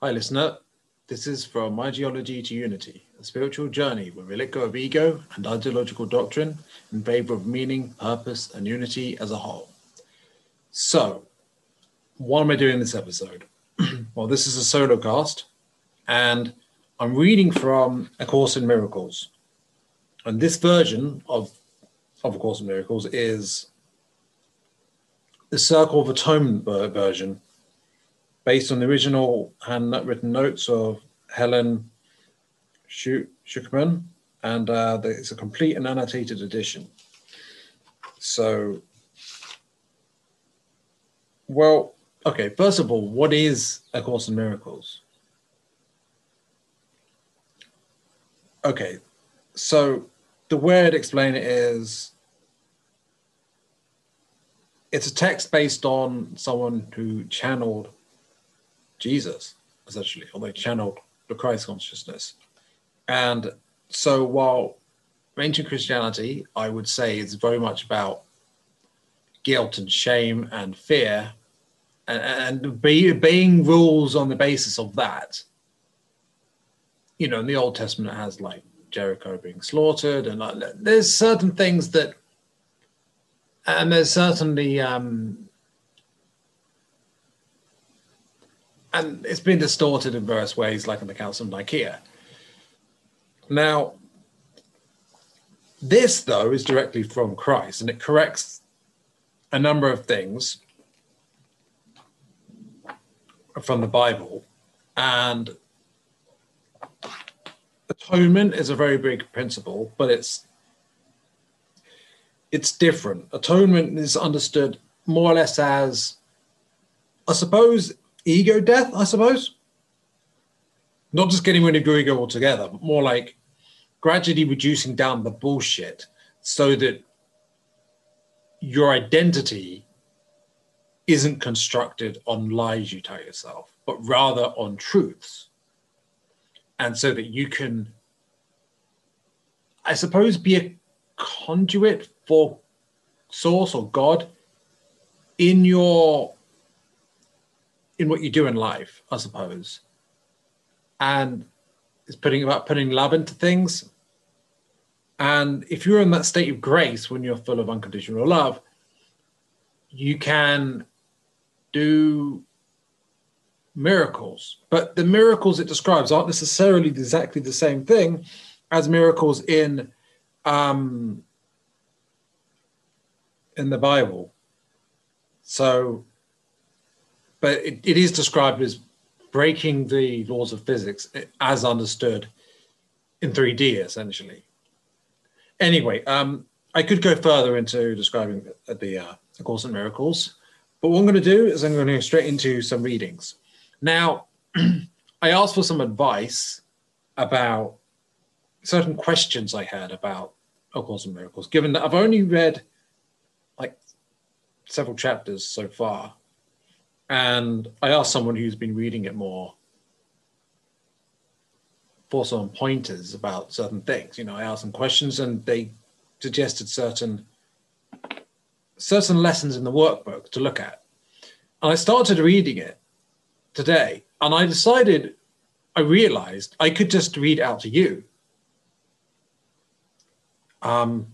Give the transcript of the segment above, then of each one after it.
Hi, listener. This is from Mythology to Unity, a spiritual journey where we let go of ego and ideological doctrine in favor of meaning, purpose, and unity as a whole. So, why am I doing this episode? well, this is a solo cast, and I'm reading from A Course in Miracles. And this version of, of A Course in Miracles is the Circle of Atonement version based on the original handwritten notes of Helen Schucman, and uh, it's a complete and annotated edition. So, well, okay, first of all, what is A Course in Miracles? Okay, so the way I'd explain it is it's a text based on someone who channeled Jesus, essentially, or they channeled the Christ consciousness. And so while ancient Christianity, I would say, is very much about guilt and shame and fear and, and be, obeying rules on the basis of that. You know, in the Old Testament, it has like Jericho being slaughtered, and like, there's certain things that, and there's certainly um, and it's been distorted in various ways, like in the Council of Nicaea. Now, this, though, is directly from Christ, and it corrects a number of things from the Bible. And atonement is a very big principle, but it's it's different. Atonement is understood more or less as, I suppose, ego death, I suppose. Not just getting rid of your ego altogether, but more like gradually reducing down the bullshit so that your identity isn't constructed on lies you tell yourself, but rather on truths. And so that you can, I suppose, be a conduit for source or God in your in what you do in life, I suppose. And it's putting about putting love into things. And if you're in that state of grace when you're full of unconditional love, you can do miracles. But the miracles it describes aren't necessarily exactly the same thing as miracles in um, in the Bible. So but it, it is described as breaking the laws of physics as understood in 3D, essentially. Anyway, um, I could go further into describing the, the uh, Course in Miracles, but what I'm going to do is I'm going to go straight into some readings. Now, I asked for some advice about certain questions I had about A Course in Miracles, given that I've only read like several chapters so far. And I asked someone who's been reading it more for some pointers about certain things. You know, I asked them questions and they suggested certain certain lessons in the workbook to look at. And I started reading it today and I decided I realized I could just read out to you. Um,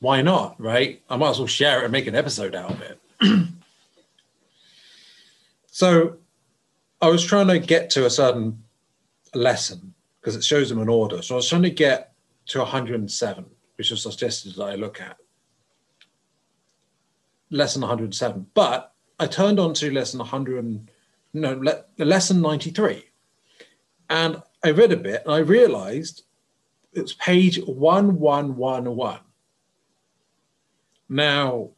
why not, right? I might as well share it and make an episode out of it. So I was trying to get to a certain lesson because it shows them an order. So I was trying to get to 107, which was suggested that I look at. Lesson 107. But I turned on to lesson 100, no, le, lesson 93. And I read a bit and I realized it's page 1111. Now,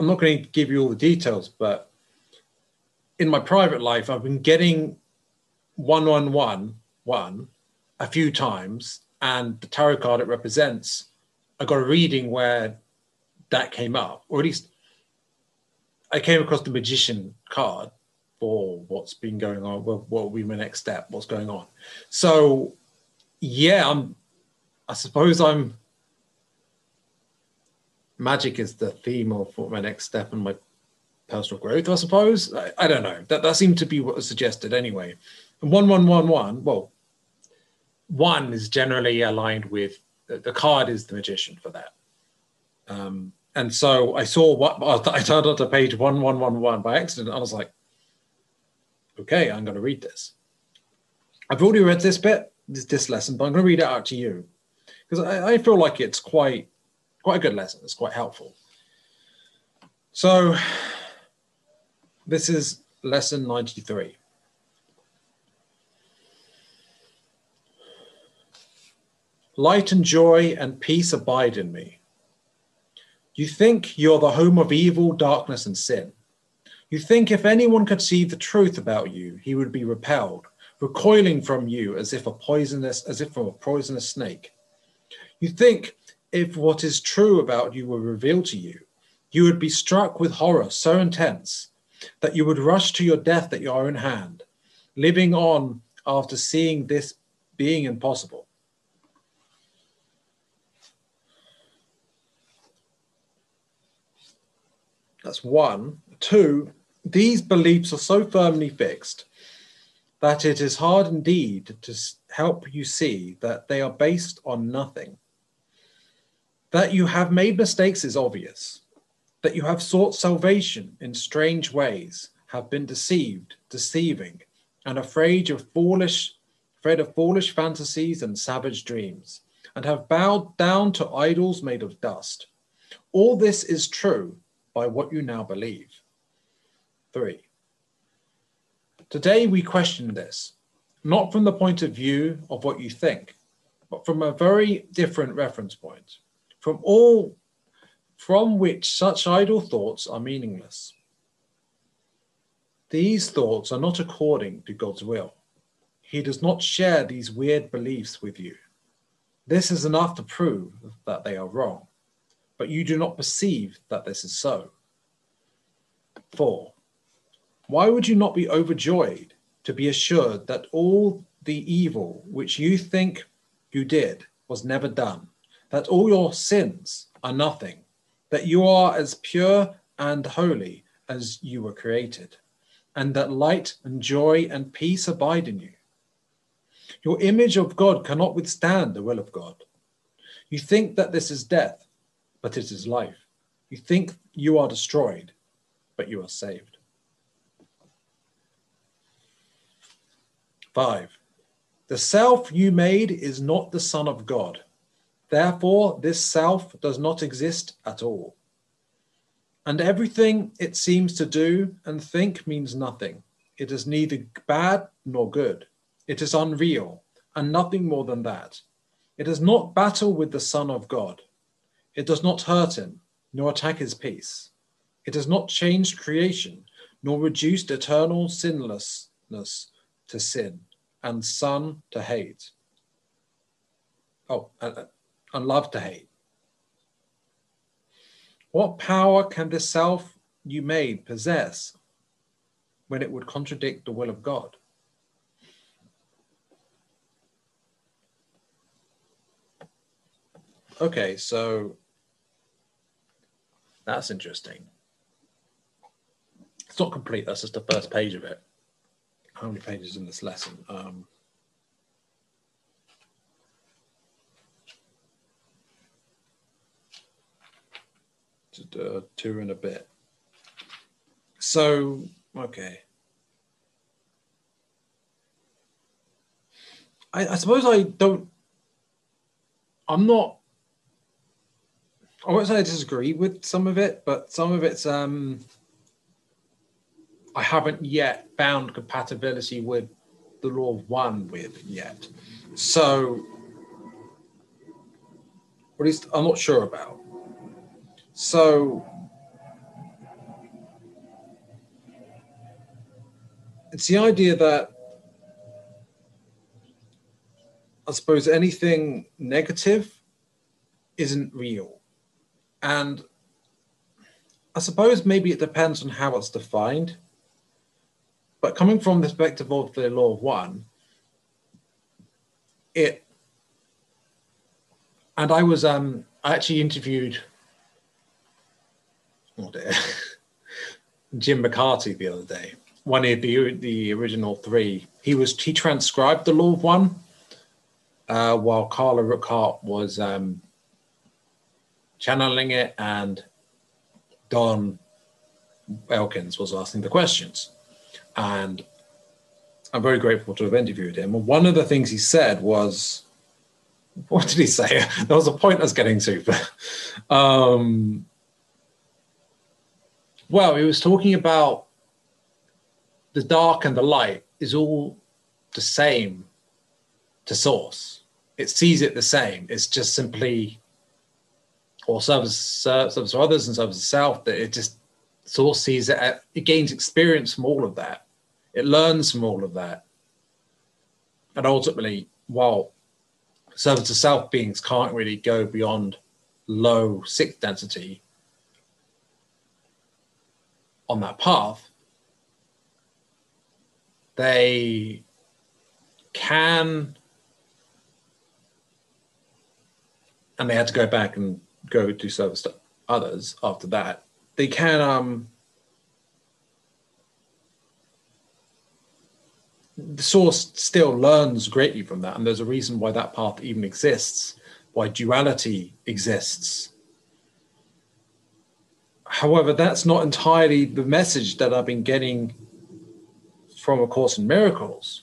I'm not going to give you all the details, but in my private life, I've been getting one, one, one, one a few times, and the tarot card it represents, I got a reading where that came up, or at least I came across the magician card for what's been going on, Well, what will be my next step, what's going on. So, yeah, I'm. I suppose I'm magic is the theme of what my next step and my personal growth, I suppose. I, I don't know. That that seemed to be what was suggested anyway. And one one one one. Well, one is generally aligned with the card is the magician for that. Um, and so I saw what I turned on to page one one one one by accident. I was like, okay, I'm going to read this. I've already read this bit, this, this lesson, but I'm going to read it out to you because I, I feel like it's quite quite a good lesson. It's quite helpful. So this is lesson 93. Light and joy and peace abide in me. You think you're the home of evil, darkness, and sin. You think if anyone could see the truth about you, he would be repelled, recoiling from you as if a poisonous, as if from a poisonous snake. You think if what is true about you were revealed to you, you would be struck with horror so intense that you would rush to your death at your own hand, living on after seeing this being impossible. That's one. Two, these beliefs are so firmly fixed that it is hard indeed to help you see that they are based on nothing. That you have made mistakes is obvious. That you have sought salvation in strange ways, have been deceived, deceiving, and afraid of foolish, afraid of foolish fantasies and savage dreams, and have bowed down to idols made of dust. All this is true by what you now believe. Three. Today we question this, not from the point of view of what you think, but from a very different reference point, from all from which such idle thoughts are meaningless. These thoughts are not according to God's will. He does not share these weird beliefs with you. This is enough to prove that they are wrong but you do not perceive that this is so. Four, why would you not be overjoyed to be assured that all the evil which you think you did was never done, that all your sins are nothing, that you are as pure and holy as you were created, and that light and joy and peace abide in you? Your image of God cannot withstand the will of God. You think that this is death, but it is life. You think you are destroyed, but you are saved. Five, the self you made is not the Son of God. Therefore, this self does not exist at all. And everything it seems to do and think means nothing. It is neither bad nor good. It is unreal and nothing more than that. It does not battle with the Son of God. It does not hurt him, nor attack his peace. It has not changed creation, nor reduced eternal sinlessness to sin, and son to hate. Oh, and, and love to hate. What power can the self you made possess when it would contradict the will of God? Okay, so that's interesting. It's not complete. That's just the first page of it. How many pages in this lesson? Um, uh, two and a bit. So, okay. I, I suppose I don't. I'm not I won't say I disagree with some of it, but some of it's um, I haven't yet found compatibility with the law of one with yet. So, at least I'm not sure about. So, it's the idea that I suppose anything negative isn't real and I suppose maybe it depends on how it's defined. But coming from the perspective of the law of one, it and I was um I actually interviewed oh dear. Jim McCarty the other day, one of the the original three. He was he transcribed the Law of One, uh, while Carla Rueckert was um, channeling it, and Don Elkins was asking the questions. And I'm very grateful to have interviewed him. One of the things he said was, what did he say? There was a point I was getting to. But, um, well, he was talking about the dark and the light is all the same to source. It sees it the same. It's just simply, or serves serves others and serves itself. That it just source sees it. It gains experience from all of that. It learns from all of that, and ultimately, while servants to self beings can't really go beyond low sixth density on that path, they can and they had to go back and go do service to others after that. They can um the source still learns greatly from that and there's a reason why that path even exists why duality exists however that's not entirely the message that i've been getting from a course in miracles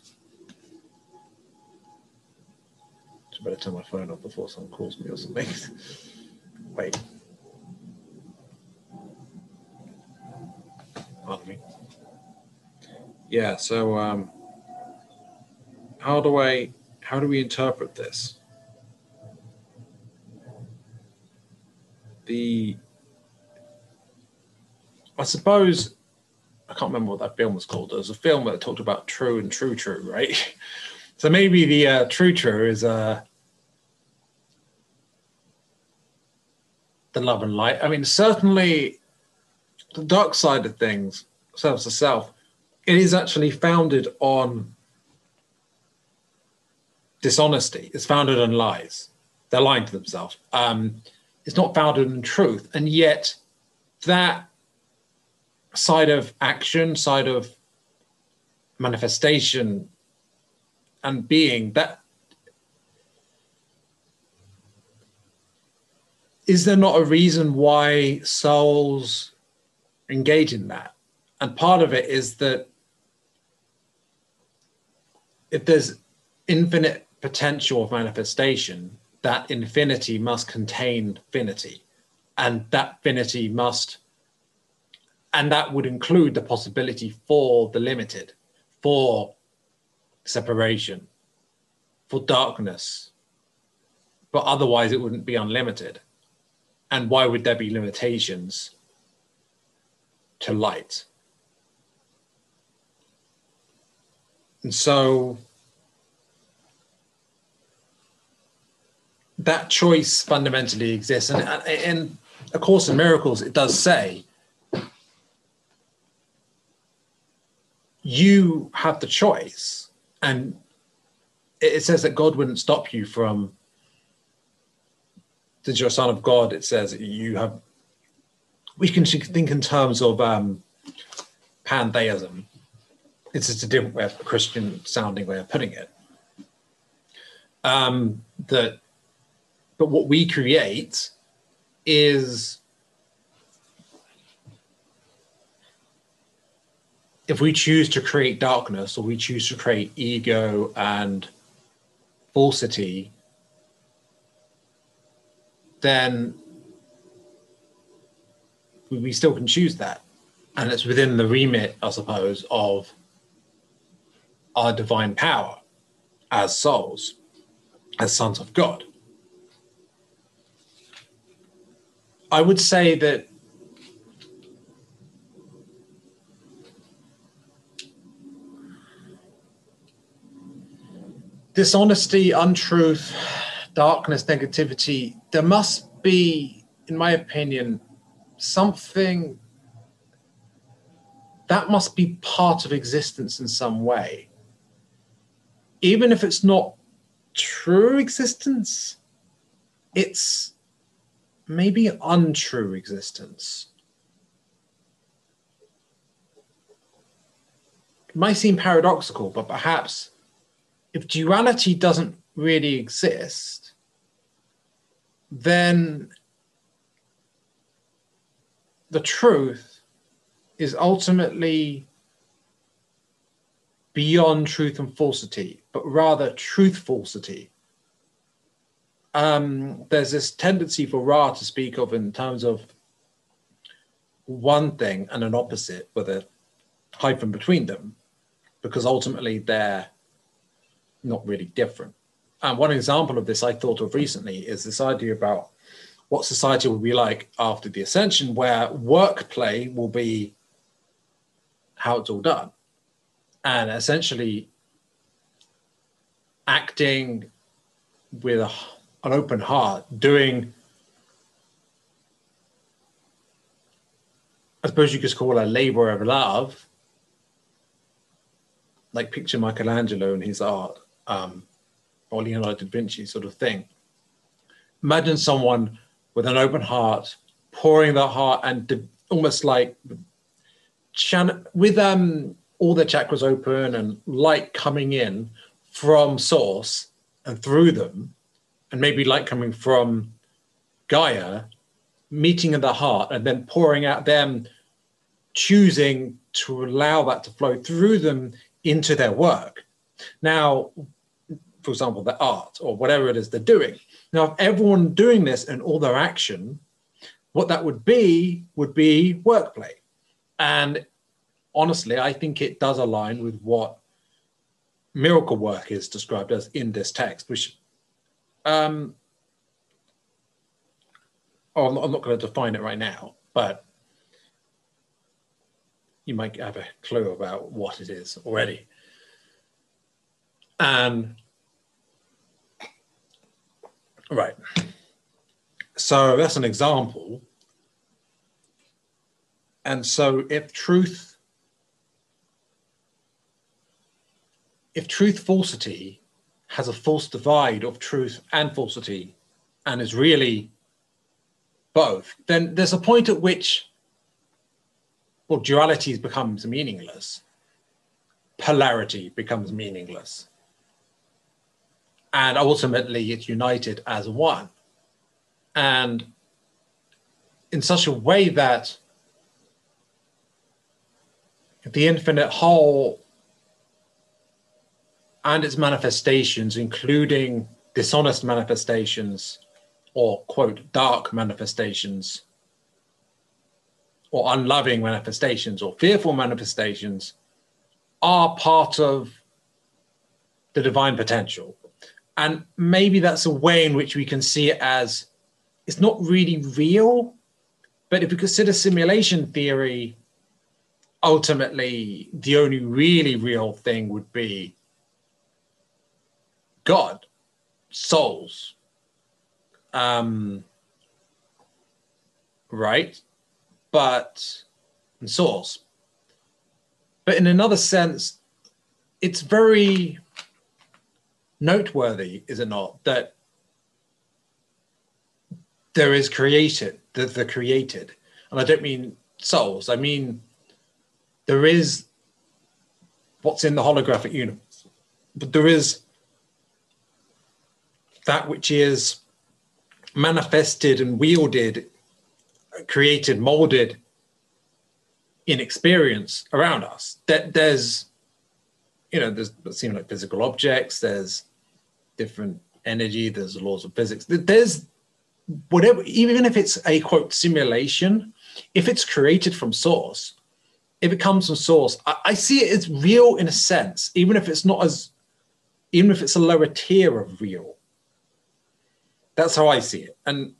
I better turn my phone off before someone calls me or something. Wait. Pardon me. Yeah, so um, how do I how do we interpret this? The I suppose I can't remember what that film was called. There was a film that talked about true and true true, right? So maybe the uh, true true is uh, the love and light. I mean, certainly the dark side of things, serves the self, it is actually founded on dishonesty. It's founded on lies. They're lying to themselves. Um, it's not founded in truth. And yet, that side of action, side of manifestation and being, that is there not a reason why souls engage in that? And part of it is that if there's infinite potential of manifestation, that infinity must contain finity. And that finity must, and that would include the possibility for the limited, for separation, for darkness. But otherwise, it wouldn't be unlimited and why would there be limitations to light? And so that choice fundamentally exists. And in A Course in Miracles, it does say you have the choice. And it says that God wouldn't stop you from since you're son of God, it says you have. We can think in terms of um, pantheism. It's just a different way of Christian sounding way of putting it. Um, that, but what we create is if we choose to create darkness or we choose to create ego and falsity then we still can choose that. And it's within the remit, I suppose, of our divine power as souls, as sons of God. I would say that dishonesty, untruth, darkness, negativity, there must be, in my opinion, something that must be part of existence in some way. Even if it's not true existence, it's maybe untrue existence. It might seem paradoxical, but perhaps if duality doesn't really exist, then the truth is ultimately beyond truth and falsity, but rather truth falsity. Um, there's this tendency for Ra to speak of in terms of one thing and an opposite with a hyphen between them, because ultimately they're not really different. And one example of this I thought of recently is this idea about what society will be like after the ascension, where work play will be how it's all done. And essentially acting with a, an open heart, doing, I suppose you could call a labor of love. Like picture Michelangelo and his art, um, or Leonardo da Vinci sort of thing. Imagine someone with an open heart, pouring their heart and almost like chan- with um, all the chakras open and light coming in from source and through them, and maybe light coming from Gaia, meeting in the heart and then pouring out them, choosing to allow that to flow through them into their work. Now, for example, the art or whatever it is they're doing. Now, if everyone doing this and all their action, what that would be would be work play. And honestly, I think it does align with what miracle work is described as in this text, which um, oh, I'm not, not going to define it right now, but you might have a clue about what it is already. And Right. So that's an example. And so if truth, if truth falsity has a false divide of truth and falsity and is really both, then there's a point at which, well, duality becomes meaningless, polarity becomes meaningless and ultimately it's united as one. And in such a way that the infinite whole and its manifestations, including dishonest manifestations or, quote, dark manifestations, or unloving manifestations or fearful manifestations, are part of the divine potential. And maybe that's a way in which we can see it as it's not really real. But if we consider simulation theory, ultimately the only really real thing would be God, souls. Um, right? But, and source. But in another sense, it's very noteworthy, is it not, that there is created, the, the created. And I don't mean souls, I mean there is what's in the holographic universe, but there is that which is manifested and wielded, created, molded in experience around us. That there's, you know, there's it seem like physical objects. There's different energy, there's laws of physics. There's whatever, even if it's a quote simulation, if it's created from source, if it comes from source, I, I see it as real in a sense, even if it's not as, even if it's a lower tier of real. That's how I see it. And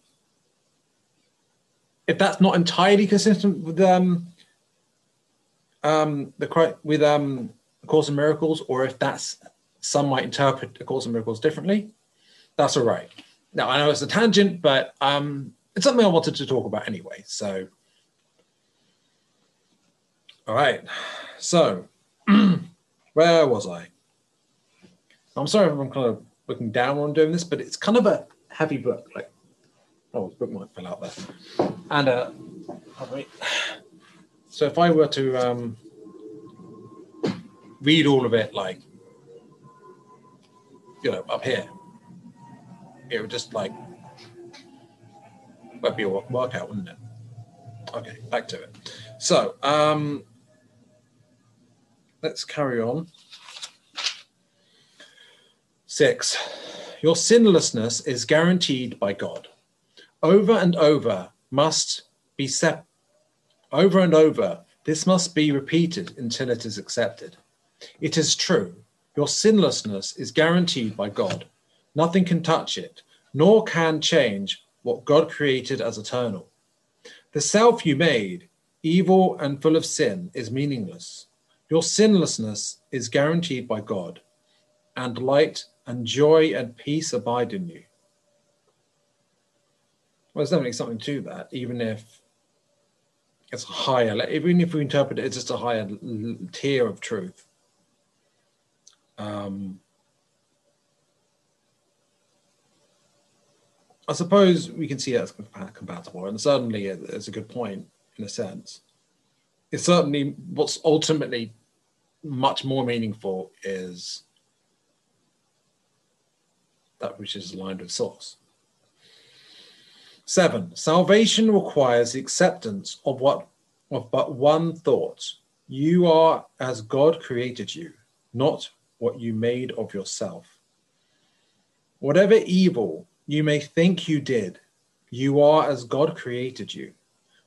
if that's not entirely consistent with um, um, the with um, Course in Miracles, or if that's some might interpret A Course in Miracles differently. That's all right. Now, I know it's a tangent, but um, it's something I wanted to talk about anyway. So, all right. So, where was I? I'm sorry if I'm kind of looking down on doing this, but it's kind of a heavy book. Like, oh, the book might fill out there. And, uh, so if I were to, um, read all of it like, you know, up here. It would just like, would be a workout, wouldn't it? Okay, back to it. So, um, let's carry on. Six, your sinlessness is guaranteed by God. Over and over must be set. Over and over, this must be repeated until it is accepted. It is true, your sinlessness is guaranteed by God. Nothing can touch it, nor can change what God created as eternal. The self you made, evil and full of sin, is meaningless. Your sinlessness is guaranteed by God, and light and joy and peace abide in you. Well, there's definitely something to that, even if it's higher, even if we interpret it as just a higher tier of truth. Um, I suppose we can see that as compatible, and certainly it's a good point in a sense. It's certainly what's ultimately much more meaningful is that which is aligned with source. Seven, salvation requires the acceptance of what of but one thought. You are as God created you, not what you made of yourself. Whatever evil you may think you did, you are as God created you.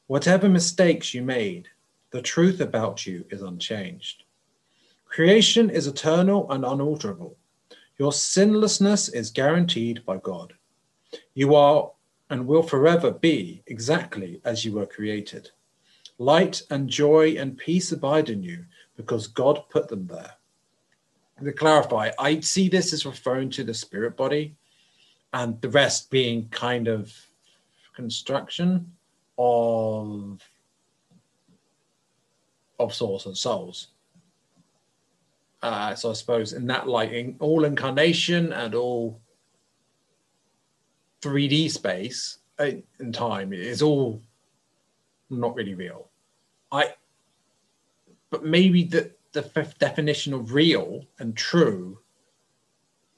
Whatever mistakes you made, the truth about you is unchanged. Creation is eternal and unalterable. Your sinlessness is guaranteed by God. You are and will forever be exactly as you were created. Light and joy and peace abide in you because God put them there. To clarify, I see this as referring to the spirit body and the rest being kind of construction of of souls and souls. Uh, so I suppose in that light, in all incarnation and all 3D space uh, in time is all not really real. I, but maybe the the definition of real and true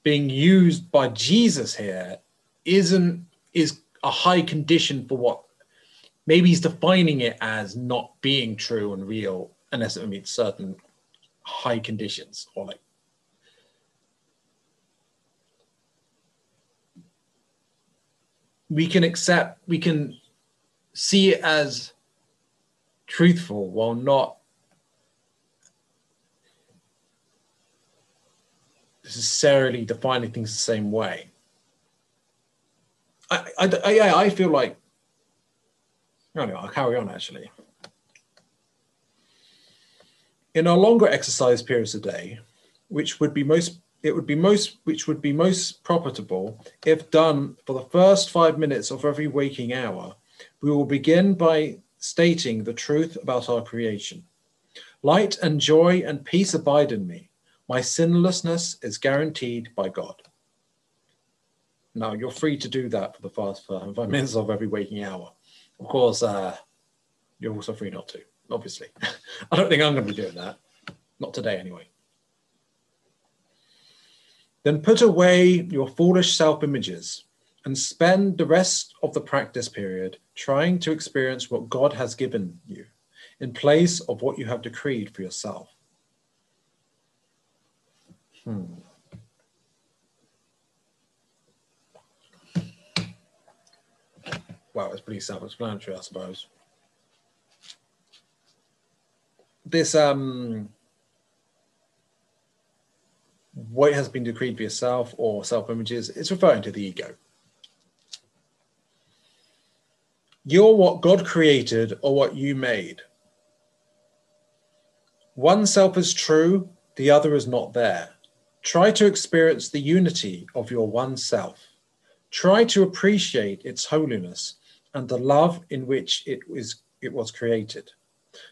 being used by Jesus here isn't is a high condition for what maybe he's defining it as not being true and real unless it meets certain high conditions or like we can accept we can see it as truthful while not necessarily defining things the same way. I i, I, I feel like anyway i'll carry on actually. In our longer exercise periods a day which would be most it would be most which would be most profitable if done for the first five minutes of every waking hour we will begin by stating the truth about our creation. Light and joy and peace abide in me my sinlessness is guaranteed by god. Now you're free to do that for the first five minutes of every waking hour. Of course uh, you're also free not to obviously. I don't think i'm going to be doing that. Not today anyway. Then put away your foolish self images and spend the rest of the practice period trying to experience what God has given you in place of what you have decreed for yourself. Hmm. Wow, it's pretty self-explanatory, I suppose. This um what has been decreed for yourself or self images, it's referring to the ego. You're what God created or what you made. One self is true, the other is not there. Try to experience the unity of your one self. Try to appreciate its holiness and the love in which it was, created.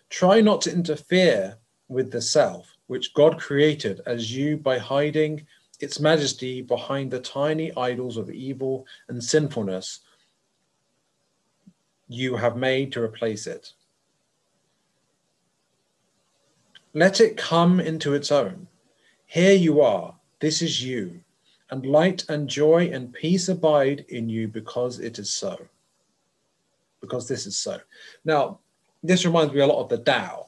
Try not to interfere with the self, which God created as you by hiding its majesty behind the tiny idols of evil and sinfulness you have made to replace it. Let it come into its own. Here you are, this is you, and light and joy and peace abide in you because it is so. Because this is so. Now, this reminds me a lot of the Tao,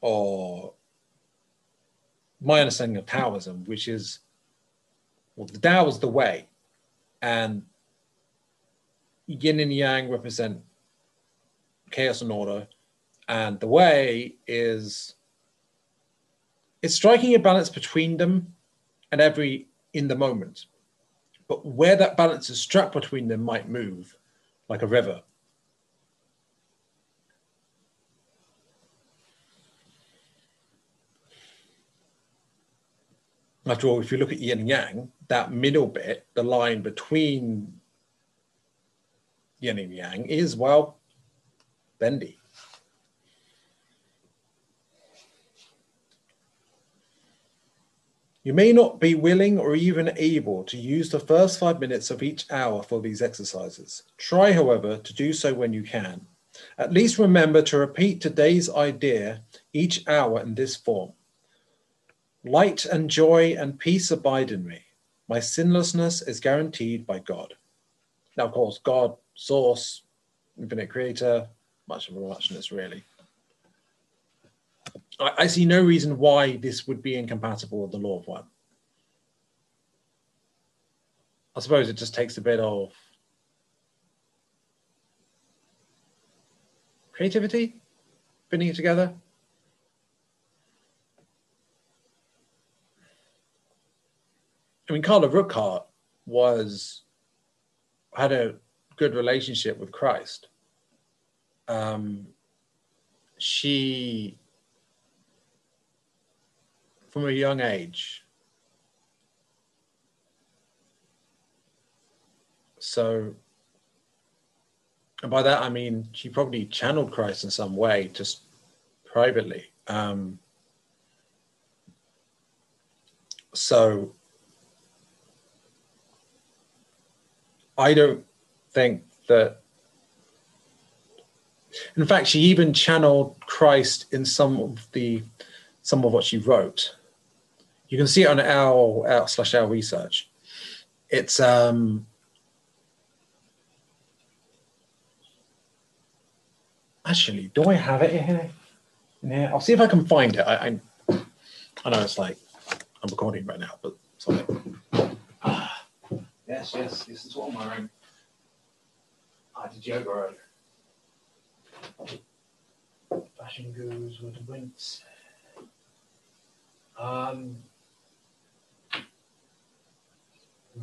or my understanding of Taoism, which is well, the Tao is the way, and yin and yang represent chaos and order, and the way is it's striking a balance between them and every in the moment. But where that balance is struck between them might move like a river. After all, if you look at yin and yang, that middle bit, the line between yin and yang, is well bendy. You may not be willing or even able to use the first five minutes of each hour for these exercises. Try, however, to do so when you can. At least remember to repeat today's idea each hour in this form. Light and joy and peace abide in me. My sinlessness is guaranteed by God. Now, of course, God, source, infinite creator, much of a muchness, really. I, I see no reason why this would be incompatible with the law of one. I suppose it just takes a bit of creativity, putting it together. I mean, Carla Rueckert was had a good relationship with Christ. Um, she from a young age. So, and by that I mean she probably channeled Christ in some way, just privately. Um, so, I don't think that. In fact, she even channeled Christ in some of the some of what she wrote. You can see it on our, L slash L Research. It's um, actually, do I have it here? Yeah, I'll see if I can find it. I, I, I know it's like I'm recording right now, but sorry. Ah, yes, yes, this is what I'm wearing. I did yoga earlier. Fashion gurus with winks. Um,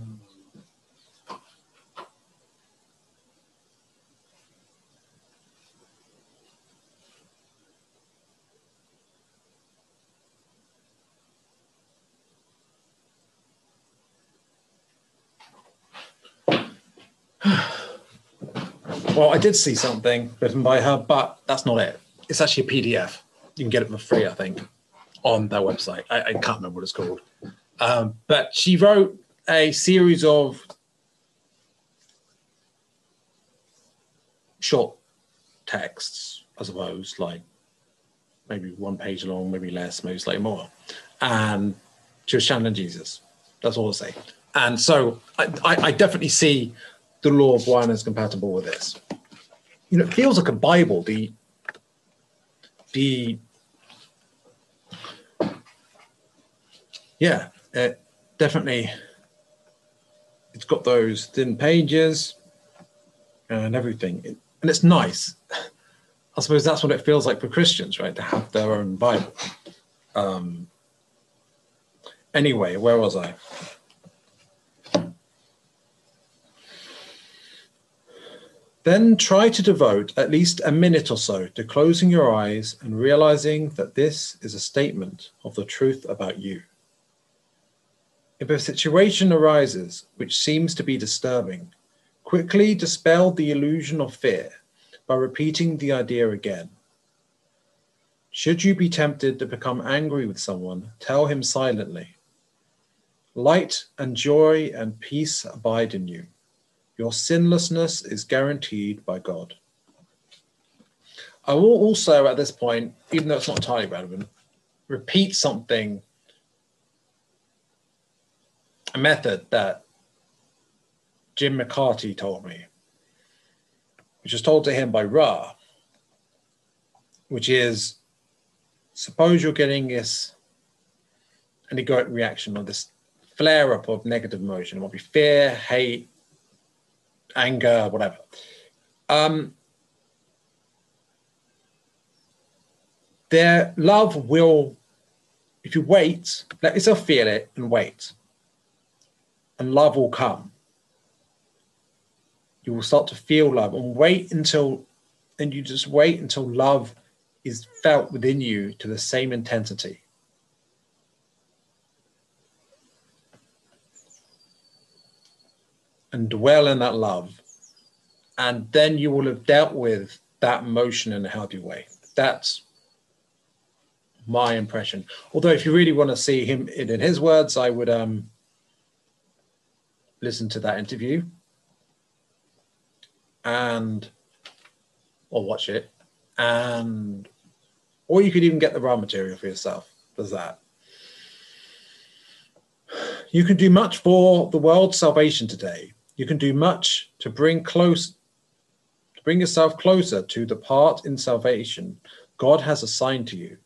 well, I did see something written by her, but that's not it. It's actually a PDF. You can get it for free, I think, on their website. I, I can't remember what it's called. Um, but she wrote a series of short texts, I suppose, like maybe one page long, maybe less, maybe slightly more. And she was channeling Jesus. That's all I'll say. And so I, I, I definitely see the law of one as compatible with this. You know, it feels like a Bible. The the yeah, it definitely it's got those thin pages and everything, and it's nice. I suppose that's what it feels like for Christians, right? To have their own Bible. Um, anyway, where was I? Then try to devote at least a minute or so to closing your eyes and realizing that this is a statement of the truth about you. If a situation arises which seems to be disturbing, quickly dispel the illusion of fear by repeating the idea again. Should you be tempted to become angry with someone, tell him silently Light and joy and peace abide in you. Your sinlessness is guaranteed by God. I will also, at this point, even though it's not entirely relevant, repeat something, method that Jim McCarty told me, which was told to him by Ra, which is suppose you're getting this egoic reaction or this flare up of negative emotion. It might be fear, hate, anger, whatever. Um, their love will, if you wait, let yourself feel it and wait, and love will come. You will start to feel love and wait until, and you just wait until love is felt within you to the same intensity. And dwell in that love. And then you will have dealt with that emotion in a healthy way. That's my impression. Although, if you really want to see him in his words, I would um, listen to that interview and or watch it and or you could even get the raw material for yourself there's that. You can do much for the world's salvation today. You can do much to bring close to bring yourself closer to the part in salvation god has assigned to you.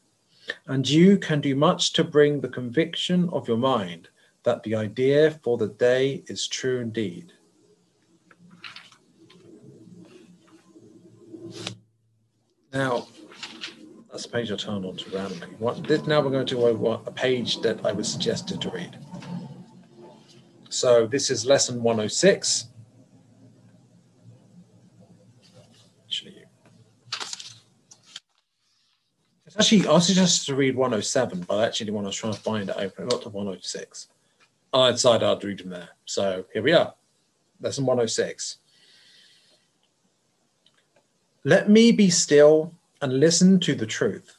And you can do much to bring the conviction of your mind that the idea for the day is true indeed. Now, that's a page I turned on to randomly. What, this, now we're going to a, a page that I was suggested to read. So this is lesson 106. Actually, I was suggested to read 107, but actually, when I was trying to find it, I got to 106. I decided I'd them there. So here we are. Lesson 106. Let me be still and listen to the truth.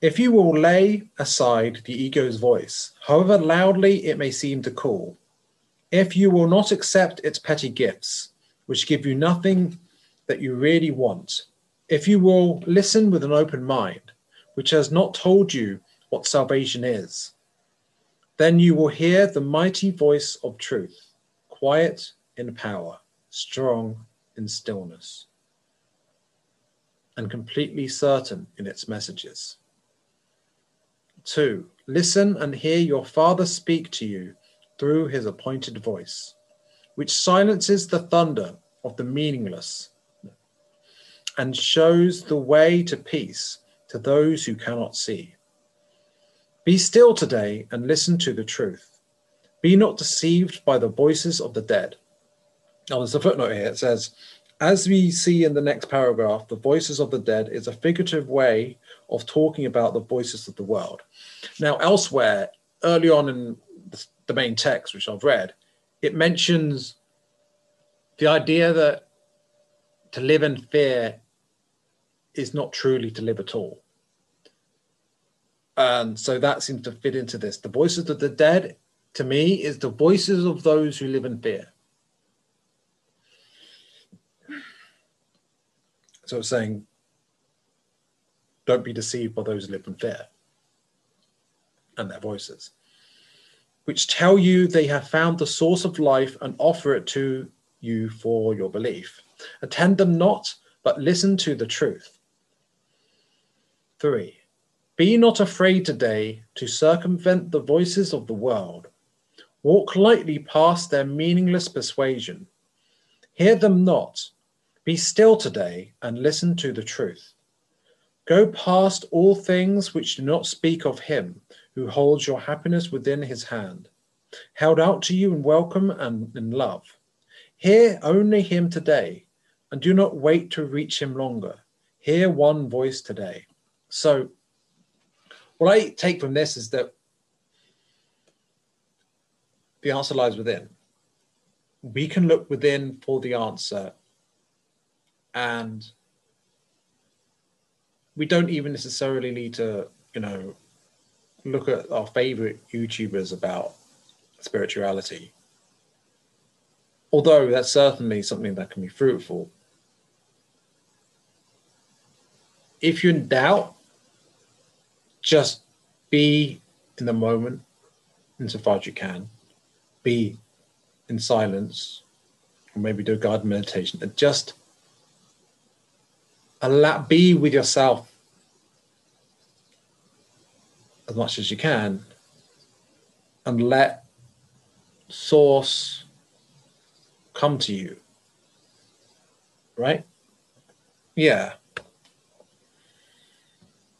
If you will lay aside the ego's voice, however loudly it may seem to call, if you will not accept its petty gifts, which give you nothing that you really want, if you will listen with an open mind, which has not told you what salvation is, then you will hear the mighty voice of truth, quiet in power, strong in stillness, and completely certain in its messages. Two, listen and hear your Father speak to you through his appointed voice, which silences the thunder of the meaningless and shows the way to peace to those who cannot see. Be still today and listen to the truth. Be not deceived by the voices of the dead. Now, there's a footnote here. It says, as we see in the next paragraph, the voices of the dead is a figurative way of talking about the voices of the world. Now, elsewhere, early on in the main text, which I've read, it mentions the idea that to live in fear is not truly to live at all. And so that seems to fit into this. The voices of the dead, to me, is the voices of those who live in fear. So it's saying, don't be deceived by those who live in fear and their voices, which tell you they have found the source of life and offer it to you for your belief. Attend them not, but listen to the truth. Three, be not afraid today to circumvent the voices of the world. Walk lightly past their meaningless persuasion. Hear them not. Be still today and listen to the truth. Go past all things which do not speak of him who holds your happiness within his hand, held out to you in welcome and in love. Hear only him today, and do not wait to reach him longer. Hear one voice today. So, what I take from this is that the answer lies within. We can look within for the answer, and we don't even necessarily need to, you know, look at our favorite YouTubers about spirituality. Although that's certainly something that can be fruitful. If you're in doubt, just be in the moment insofar as you can, be in silence, or maybe do a guided meditation, and just allow be with yourself as much as you can and let source come to you. Right? Yeah.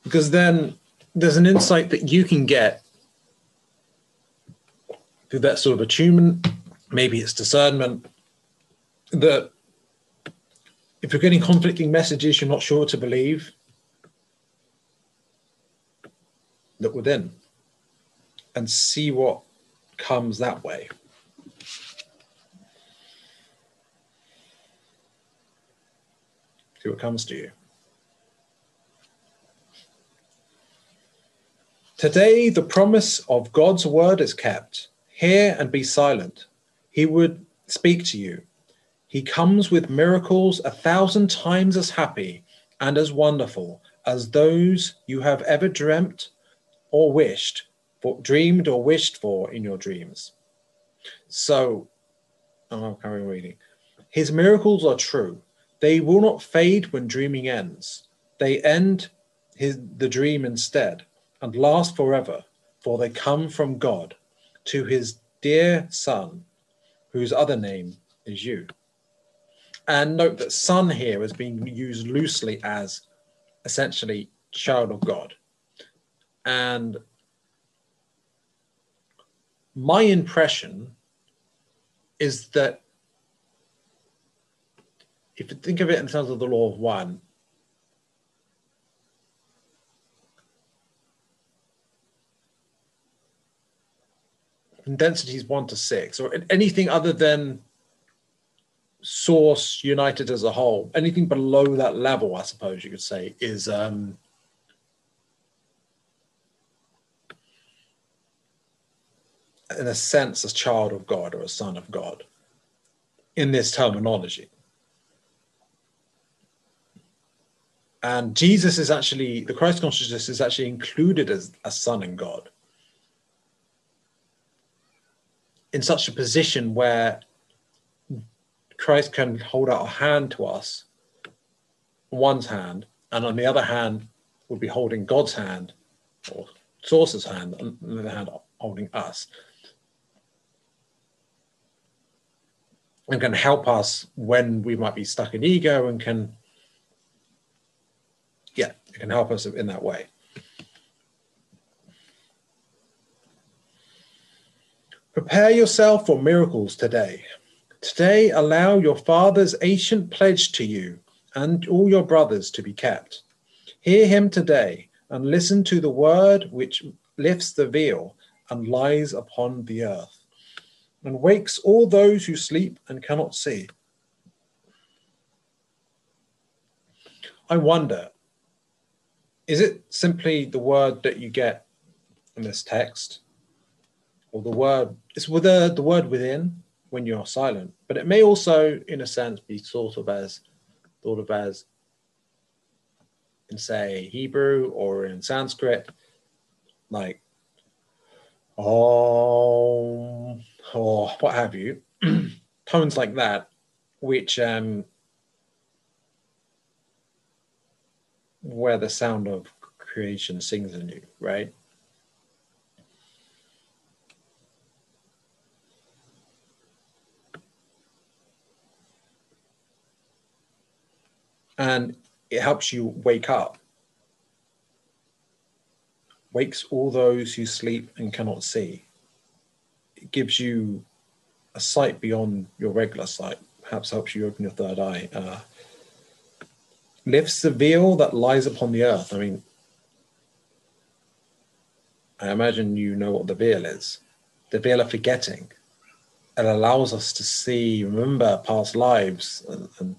Because then there's an insight that you can get through that sort of attunement maybe it's discernment that if you're getting conflicting messages you're not sure to believe look within and see what comes that way. See what comes to you. Today, the promise of God's word is kept. Hear and be silent. He would speak to you. He comes with miracles a thousand times as happy and as wonderful as those you have ever dreamt or wished for, dreamed or wished for in your dreams. So, oh, I'll carry reading. His miracles are true. They will not fade when dreaming ends. They end his, the dream instead and last forever, for they come from God to his dear Son, whose other name is you. And note that son here is being used loosely as essentially child of God. And my impression is that if you think of it in terms of the law of one, density is one to six, or anything other than source united as a whole, anything below that level, I suppose you could say, is um, in a sense, a child of God or a son of God in this terminology. And Jesus is actually, the Christ consciousness is actually included as a son in God in such a position where Christ can hold out a hand to us, one's hand, and on the other hand, would be holding God's hand or Source's hand, on the other hand, holding us. and can help us when we might be stuck in ego and can yeah it can help us in that way prepare yourself for miracles today today allow your father's ancient pledge to you and all your brothers to be kept hear him today and listen to the word which lifts the veil and lies upon the earth and wakes all those who sleep and cannot see. I wonder, is it simply the word that you get in this text? Or the word, it's with the, the word within when you're silent, but it may also, in a sense, be thought of as thought of as in say Hebrew or in Sanskrit, like oh or what have you, tones like that, which um, where the sound of creation sings in you, right? And it helps you wake up. Wakes all those who sleep and cannot see it gives you a sight beyond your regular sight, perhaps helps you open your third eye. Uh, lifts the veil that lies upon the earth. I mean, I imagine you know what the veil is the veil of forgetting. It allows us to see, remember past lives and, and,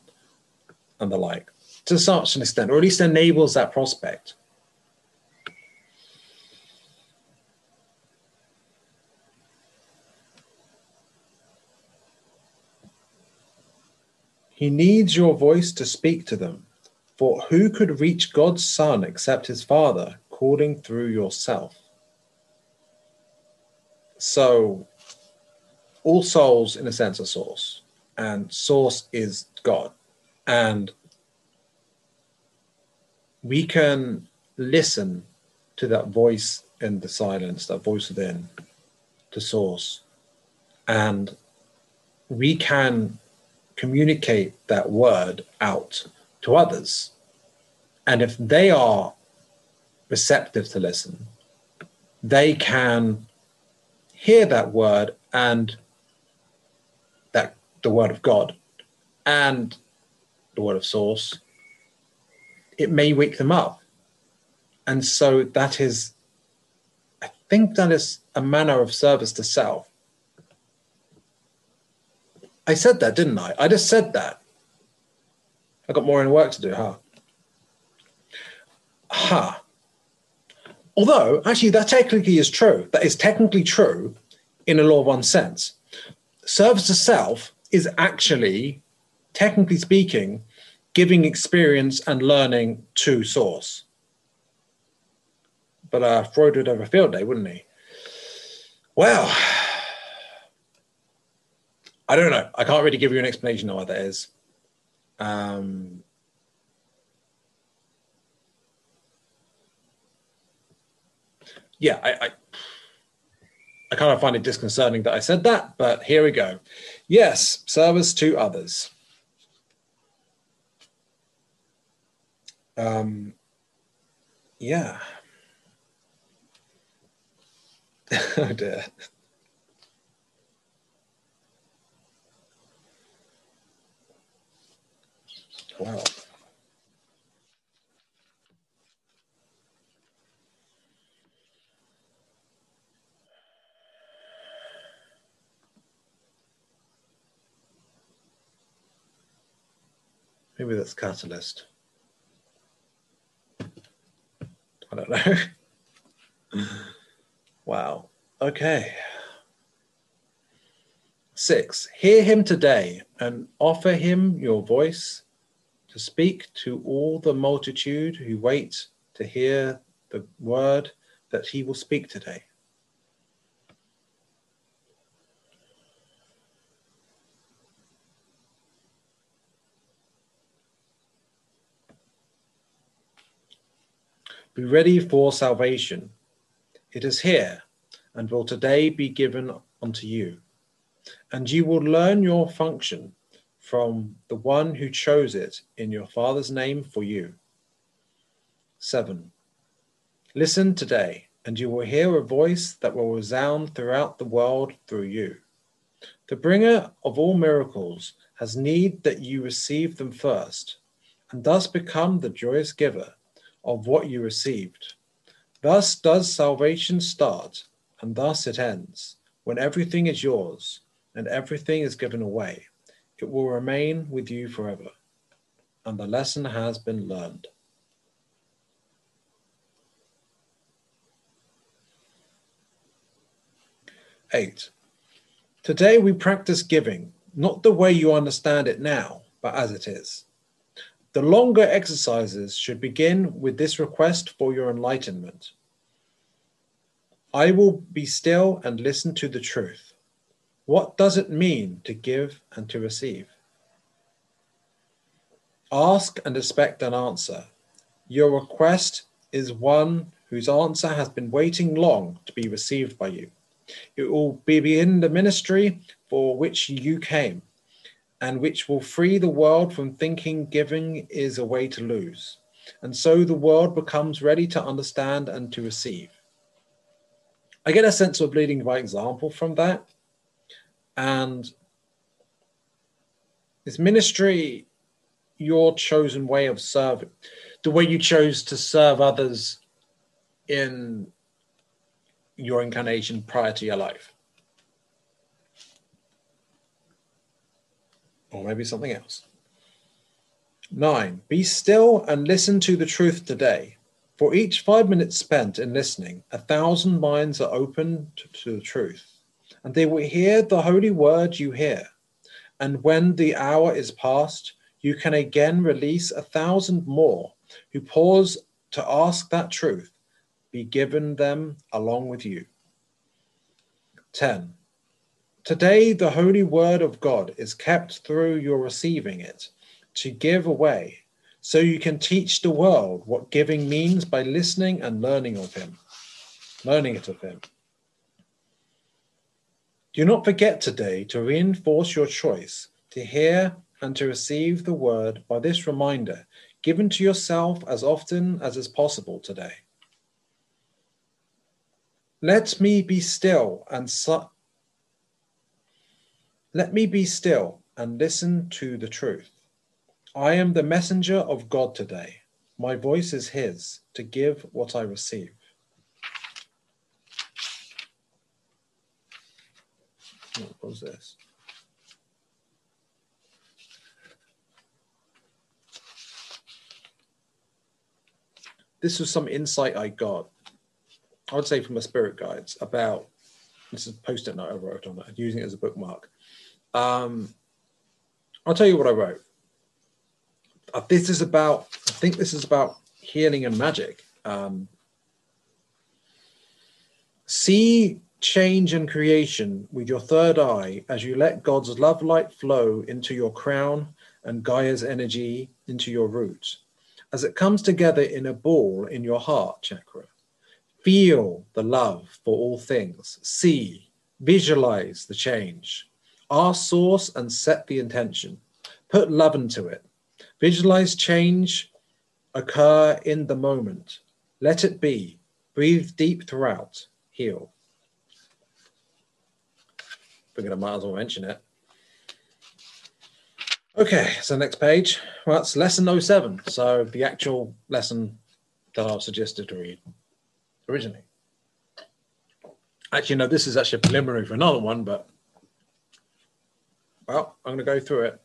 and the like to such an extent, or at least enables that prospect. He needs your voice to speak to them. For who could reach God's Son except his Father, calling through yourself. So, all souls, in a sense, are source, and source is God. And we can listen to that voice in the silence, that voice within, the source, and we can communicate that word out to others. And if they are receptive to listen, they can hear that word and that the word of God and the word of source, it may wake them up. And so that is, I think that is a manner of service to self. I said that, didn't I? I just said that. I got more in work to do, huh? Ha. Huh. Although, actually, that technically is true. That is technically true in a law of one sense. Service to self is actually, technically speaking, giving experience and learning to source. But uh, Freud would have a field day, wouldn't he? Well, I don't know. I can't really give you an explanation of what that is. Um, yeah, I, I, I kind of find it disconcerting that I said that, but here we go. Yes, service to others. Um, yeah. oh dear. Wow. Maybe that's catalyst. I don't know. wow. Okay. Six, hear him today and offer him your voice to speak to all the multitude who wait to hear the word that he will speak today. Be ready for salvation. It is here and will today be given unto you. And you will learn your function from the one who chose it in your Father's name for you. 7. Listen today, and you will hear a voice that will resound throughout the world through you. The bringer of all miracles has need that you receive them first, and thus become the joyous giver of what you received. Thus does salvation start, and thus it ends, when everything is yours and everything is given away it will remain with you forever, and the lesson has been learned. Eight. Today we practice giving, not the way you understand it now, but as it is. The longer exercises should begin with this request for your enlightenment. I will be still and listen to the truth. What does it mean to give and to receive? Ask and expect an answer. Your request is one whose answer has been waiting long to be received by you. It will be in the ministry for which you came, and which will free the world from thinking giving is a way to lose. And so the world becomes ready to understand and to receive. I get a sense of leading by example from that and is ministry your chosen way of serving? The way you chose to serve others in your incarnation prior to your life? Or maybe something else. Nine, be still and listen to the truth today. For each five minutes spent in listening, a thousand minds are open to, to the truth and they will hear the holy word you hear. And when the hour is past, you can again release a thousand more who pause to ask that truth be given them along with you. 10. Today, the holy word of God is kept through your receiving it to give away, so you can teach the world what giving means by listening and learning of Him, learning it of Him. Do not forget today to reinforce your choice to hear and to receive the word by this reminder given to yourself as often as is possible today. Let me be still and su- let me be still and listen to the truth. I am the messenger of God today. My voice is His to give what I receive. What was this? This was some insight I got I would say from a spirit guides about this is a post-it note I wrote on it, using it as a bookmark. Um, I'll tell you what I wrote. Uh, this is about, I think this is about healing and magic. Um, see change and creation with your third eye as you let God's love light flow into your crown and Gaia's energy into your roots. As it comes together in a ball in your heart chakra Feel the love for all things. See, visualize the change. Ask source and set the intention. Put love into it. Visualize change occur in the moment. Let it be. Breathe deep throughout. Heal. Figured I might as well mention it. Okay, so next page. Well, that's lesson 07. So the actual lesson that I've suggested to read originally. Actually, no, this is actually preliminary for another one, but well, I'm going to go through it.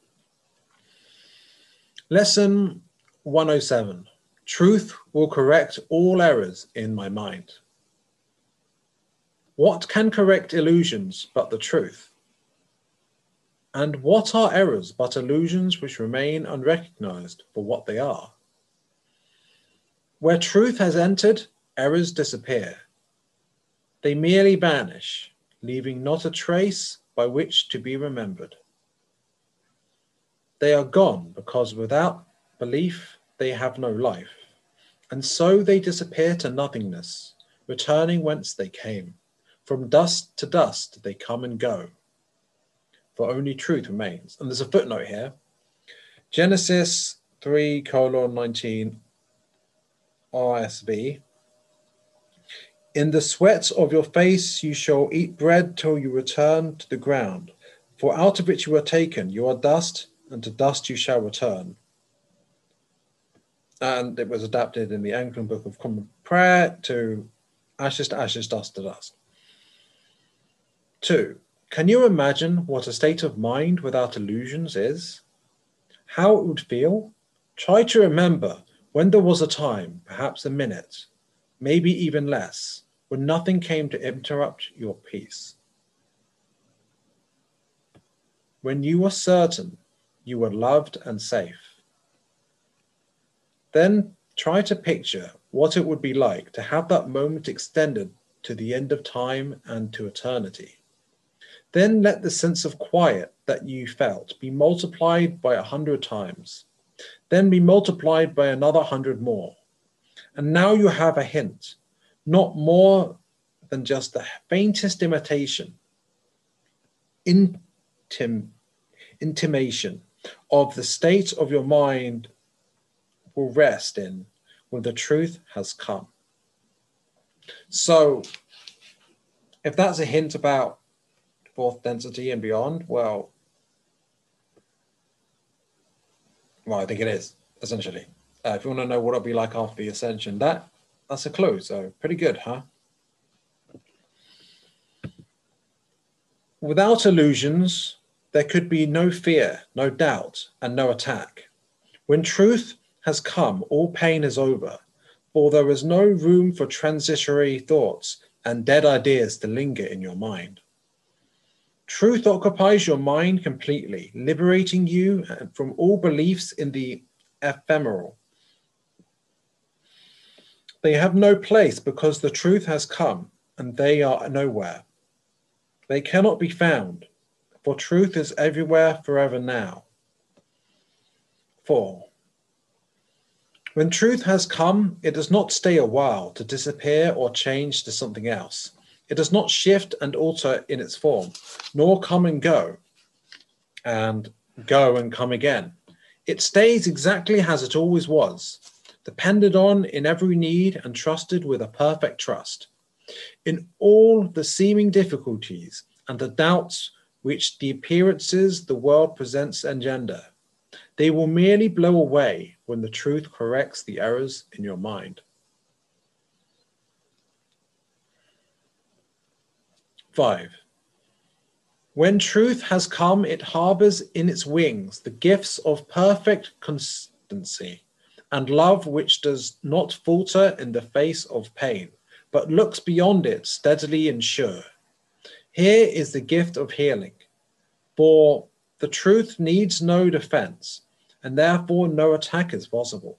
Lesson 107 Truth will correct all errors in my mind. What can correct illusions but the truth? And what are errors but illusions which remain unrecognized for what they are? Where truth has entered, errors disappear. They merely vanish, leaving not a trace by which to be remembered. They are gone because without belief they have no life, and so they disappear to nothingness, returning whence they came. From dust to dust they come and go, for only truth remains. And there's a footnote here Genesis 3 colon 19 RSV in the sweat of your face you shall eat bread till you return to the ground. For out of it you were taken, you are dust, and to dust you shall return. And it was adapted in the Anglican Book of Common Prayer to ashes to ashes, dust to dust. Two, can you imagine what a state of mind without illusions is? How it would feel? Try to remember when there was a time, perhaps a minute, maybe even less, when nothing came to interrupt your peace. When you were certain you were loved and safe. Then try to picture what it would be like to have that moment extended to the end of time and to eternity. Then let the sense of quiet that you felt be multiplied by a hundred times, then be multiplied by another hundred more. And now you have a hint, not more than just the faintest imitation, intim, intimation of the state of your mind will rest in when the truth has come. So, if that's a hint about fourth density and beyond, well, well, I think it is essentially. Uh, if you want to know what it'll be like after the ascension, that that's a clue. So pretty good, huh? Without illusions, there could be no fear, no doubt, and no attack. When truth has come, all pain is over, for there is no room for transitory thoughts and dead ideas to linger in your mind. Truth occupies your mind completely, liberating you from all beliefs in the ephemeral They have no place because the truth has come and they are nowhere. They cannot be found, for truth is everywhere forever now. 4. When truth has come, it does not stay a while to disappear or change to something else. It does not shift and alter in its form, nor come and go, and go and come again. It stays exactly as it always was, depended on in every need and trusted with a perfect trust. In all the seeming difficulties and the doubts which the appearances the world presents engender, they will merely blow away when the truth corrects the errors in your mind. 5. When truth has come, it harbors in its wings the gifts of perfect constancy and love which does not falter in the face of pain, but looks beyond it steadily and sure. Here is the gift of healing, for the truth needs no defense, and therefore no attack is possible.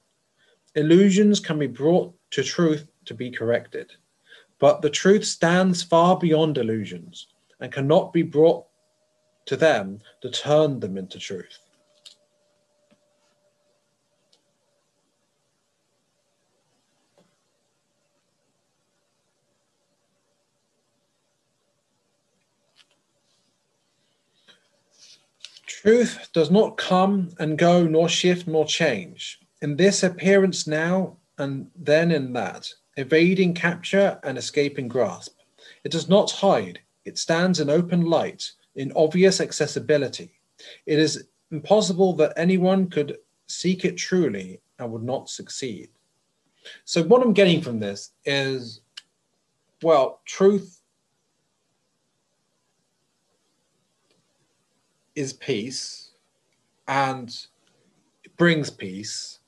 Illusions can be brought to truth to be corrected, but the truth stands far beyond illusions and cannot be brought to them to turn them into truth. Truth does not come and go, nor shift, nor change. In this appearance now and then in that, evading capture and escaping grasp. It does not hide, it stands in open light, in obvious accessibility. It is impossible that anyone could seek it truly and would not succeed. So, what I'm getting from this is well, truth is peace and it brings peace.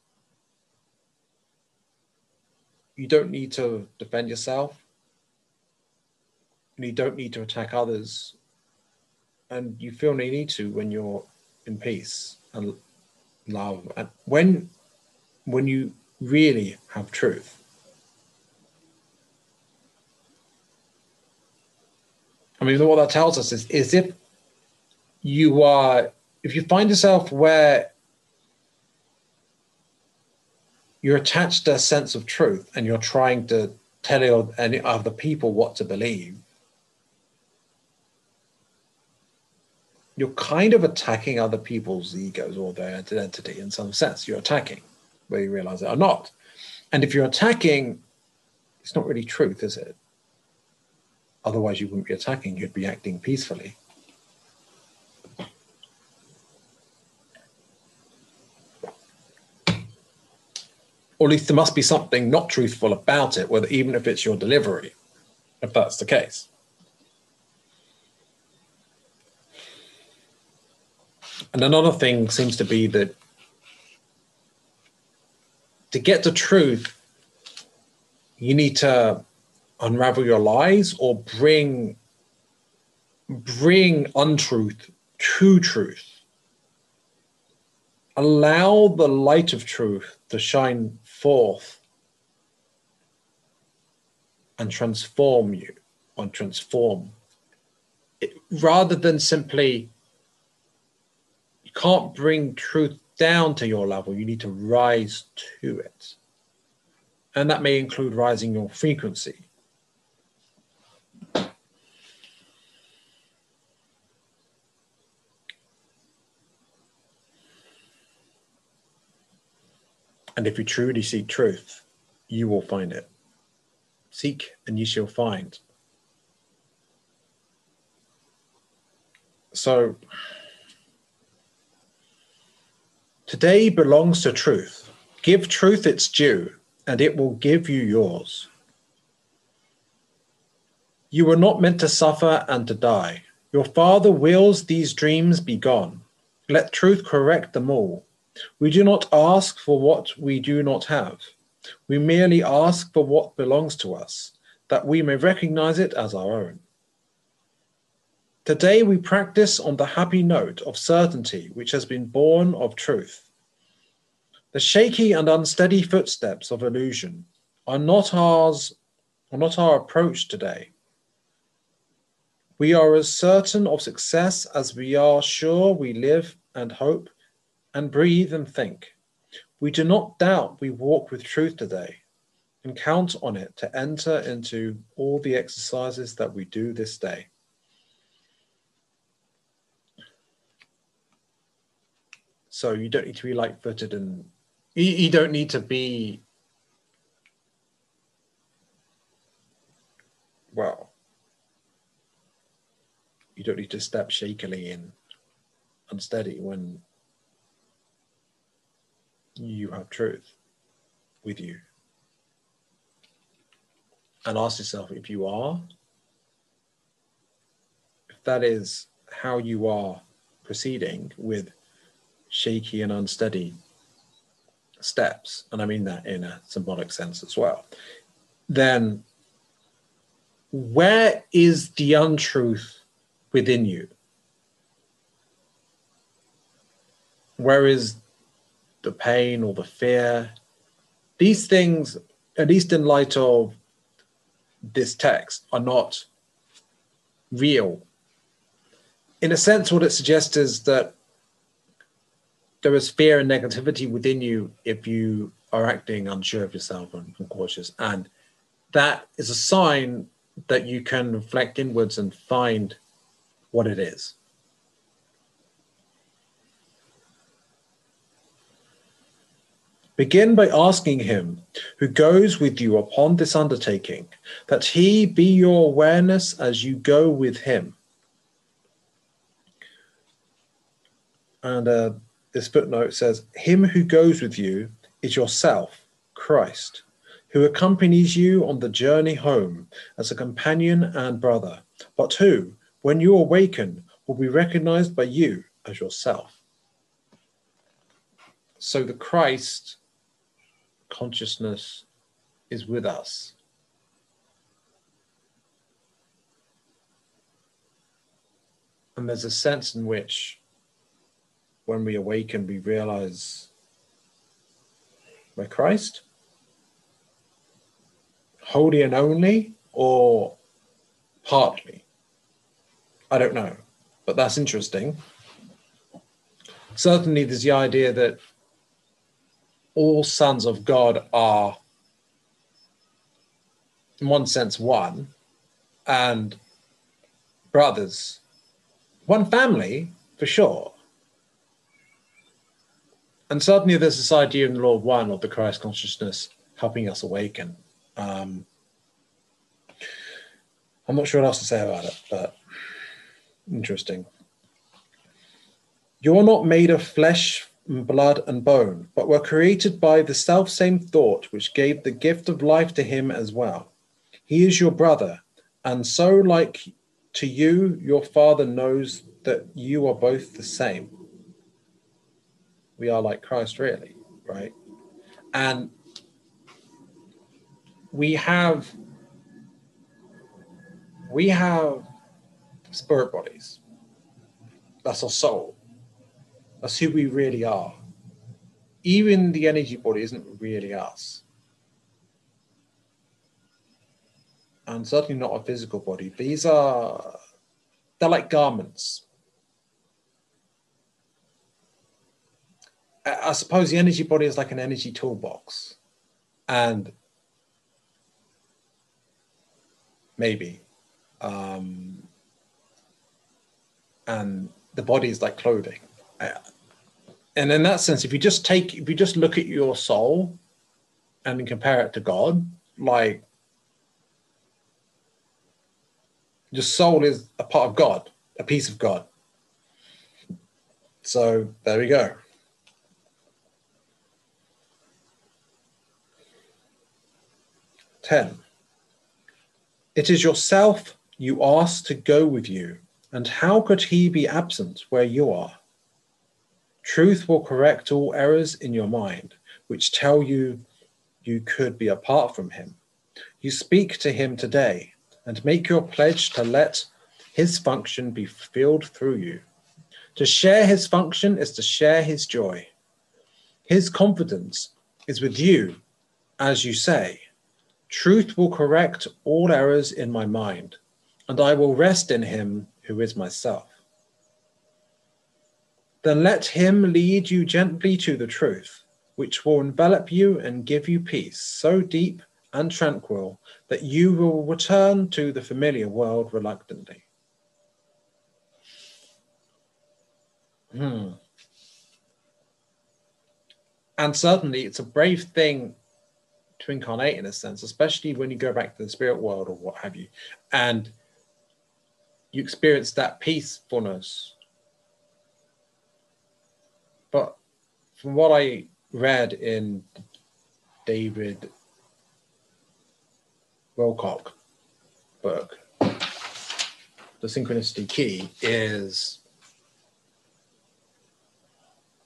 You don't need to defend yourself and you don't need to attack others and you feel no need to when you're in peace and love and when when you really have truth i mean what that tells us is is if you are if you find yourself where you're attached to a sense of truth and you're trying to tell any other people what to believe you're kind of attacking other people's egos or their identity in some sense. You're attacking, whether you realize it or not. And if you're attacking, it's not really truth, is it? Otherwise, you wouldn't be attacking, you'd be acting peacefully. Or at least there must be something not truthful about it, whether even if it's your delivery, if that's the case. And another thing seems to be that to get the truth, you need to unravel your lies or bring bring untruth to truth. Allow the light of truth to shine forth and transform you and transform it, rather than simply you can't bring truth down to your level, you need to rise to it. And that may include rising your frequency. And if you truly seek truth, you will find it. Seek and you shall find. So, Today belongs to truth. Give truth its due, and it will give you yours. You were not meant to suffer and to die. Your Father wills these dreams be gone. Let truth correct them all. We do not ask for what we do not have. We merely ask for what belongs to us, that we may recognize it as our own. Today we practice on the happy note of certainty which has been born of truth. The shaky and unsteady footsteps of illusion are not ours, are not our approach today. We are as certain of success as we are sure we live and hope and breathe and think. We do not doubt we walk with truth today and count on it to enter into all the exercises that we do this day. So you don't need to be light footed and you, don't need to be, well, you don't need to step shakily and unsteady when you have truth with you. And ask yourself if you are, if that is how you are proceeding with shaky and unsteady steps, and I mean that in a symbolic sense as well, then where is the untruth within you? Where is the pain or the fear? These things, at least in light of this text, are not real. In a sense, what it suggests is that there is fear and negativity within you if you are acting unsure of yourself and, and cautious. And that is a sign that you can reflect inwards and find what it is. Begin by asking him who goes with you upon this undertaking that he be your awareness as you go with him. And uh, this footnote says, Him who goes with you is yourself, Christ, who accompanies you on the journey home as a companion and brother, but who, when you awaken, will be recognized by you as yourself. So the Christ consciousness is with us. And there's a sense in which when we awaken, we realize we're Christ, wholly and only, or partly. I don't know, but that's interesting. Certainly, there's the idea that all sons of God are, in one sense, one, and brothers, one family for sure and certainly there's this idea in the Law of One of the Christ consciousness helping us awaken. Um, I'm not sure what else to say about it, but interesting. You're not made of flesh, blood, and bone, but were created by the self same thought which gave the gift of life to him as well. He is your brother, and so, like to you, your father knows that you are both the same we are like Christ, really, right? And we have we have spirit bodies. That's our soul. That's who we really are. Even the energy body isn't really us. And certainly not a physical body. These are they're like garments. I suppose the energy body is like an energy toolbox, and maybe, um, and the body is like clothing. And in that sense, if you just take, if you just look at your soul and compare it to God, like your soul is a part of God, a piece of God. So there we go. 10. It is yourself you ask to go with you, and how could he be absent where you are? Truth will correct all errors in your mind, which tell you you could be apart from him. You speak to him today and make your pledge to let his function be filled through you. To share his function is to share his joy. His confidence is with you, as you say, Truth will correct all errors in my mind, and I will rest in him who is myself. Then let him lead you gently to the truth, which will envelop you and give you peace so deep and tranquil that you will return to the familiar world reluctantly. Hmm. And certainly, it's a brave thing to incarnate in a sense, especially when you go back to the spirit world or what have you, and you experience that peacefulness. But from what I read in David Wilcock book, The Synchronicity Key, is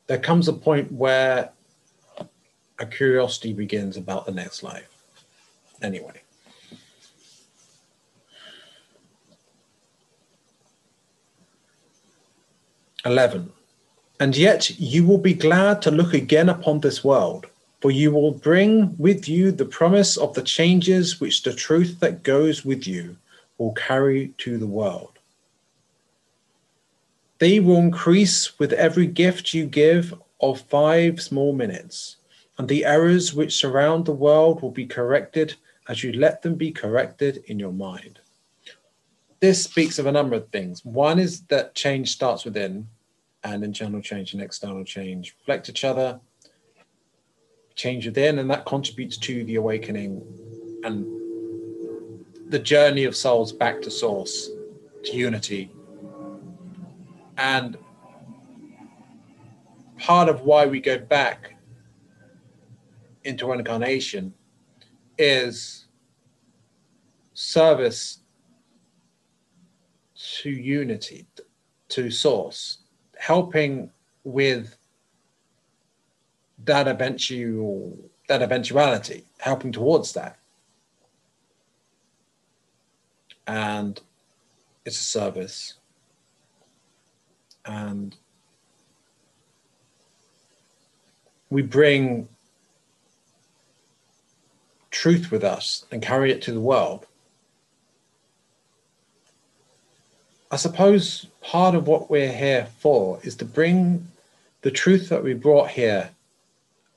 there comes a point where a curiosity begins about the next life. Anyway. Eleven. And yet you will be glad to look again upon this world, for you will bring with you the promise of the changes which the truth that goes with you will carry to the world. They will increase with every gift you give of five small minutes and the errors which surround the world will be corrected as you let them be corrected in your mind. This speaks of a number of things. One is that change starts within, and internal change and external change reflect each other, change within, and that contributes to the awakening and the journey of souls back to source, to unity. And part of why we go back into incarnation is service to unity, to source, helping with that eventual that eventuality, helping towards that. And it's a service. And we bring truth with us and carry it to the world. I suppose part of what we're here for is to bring the truth that we brought here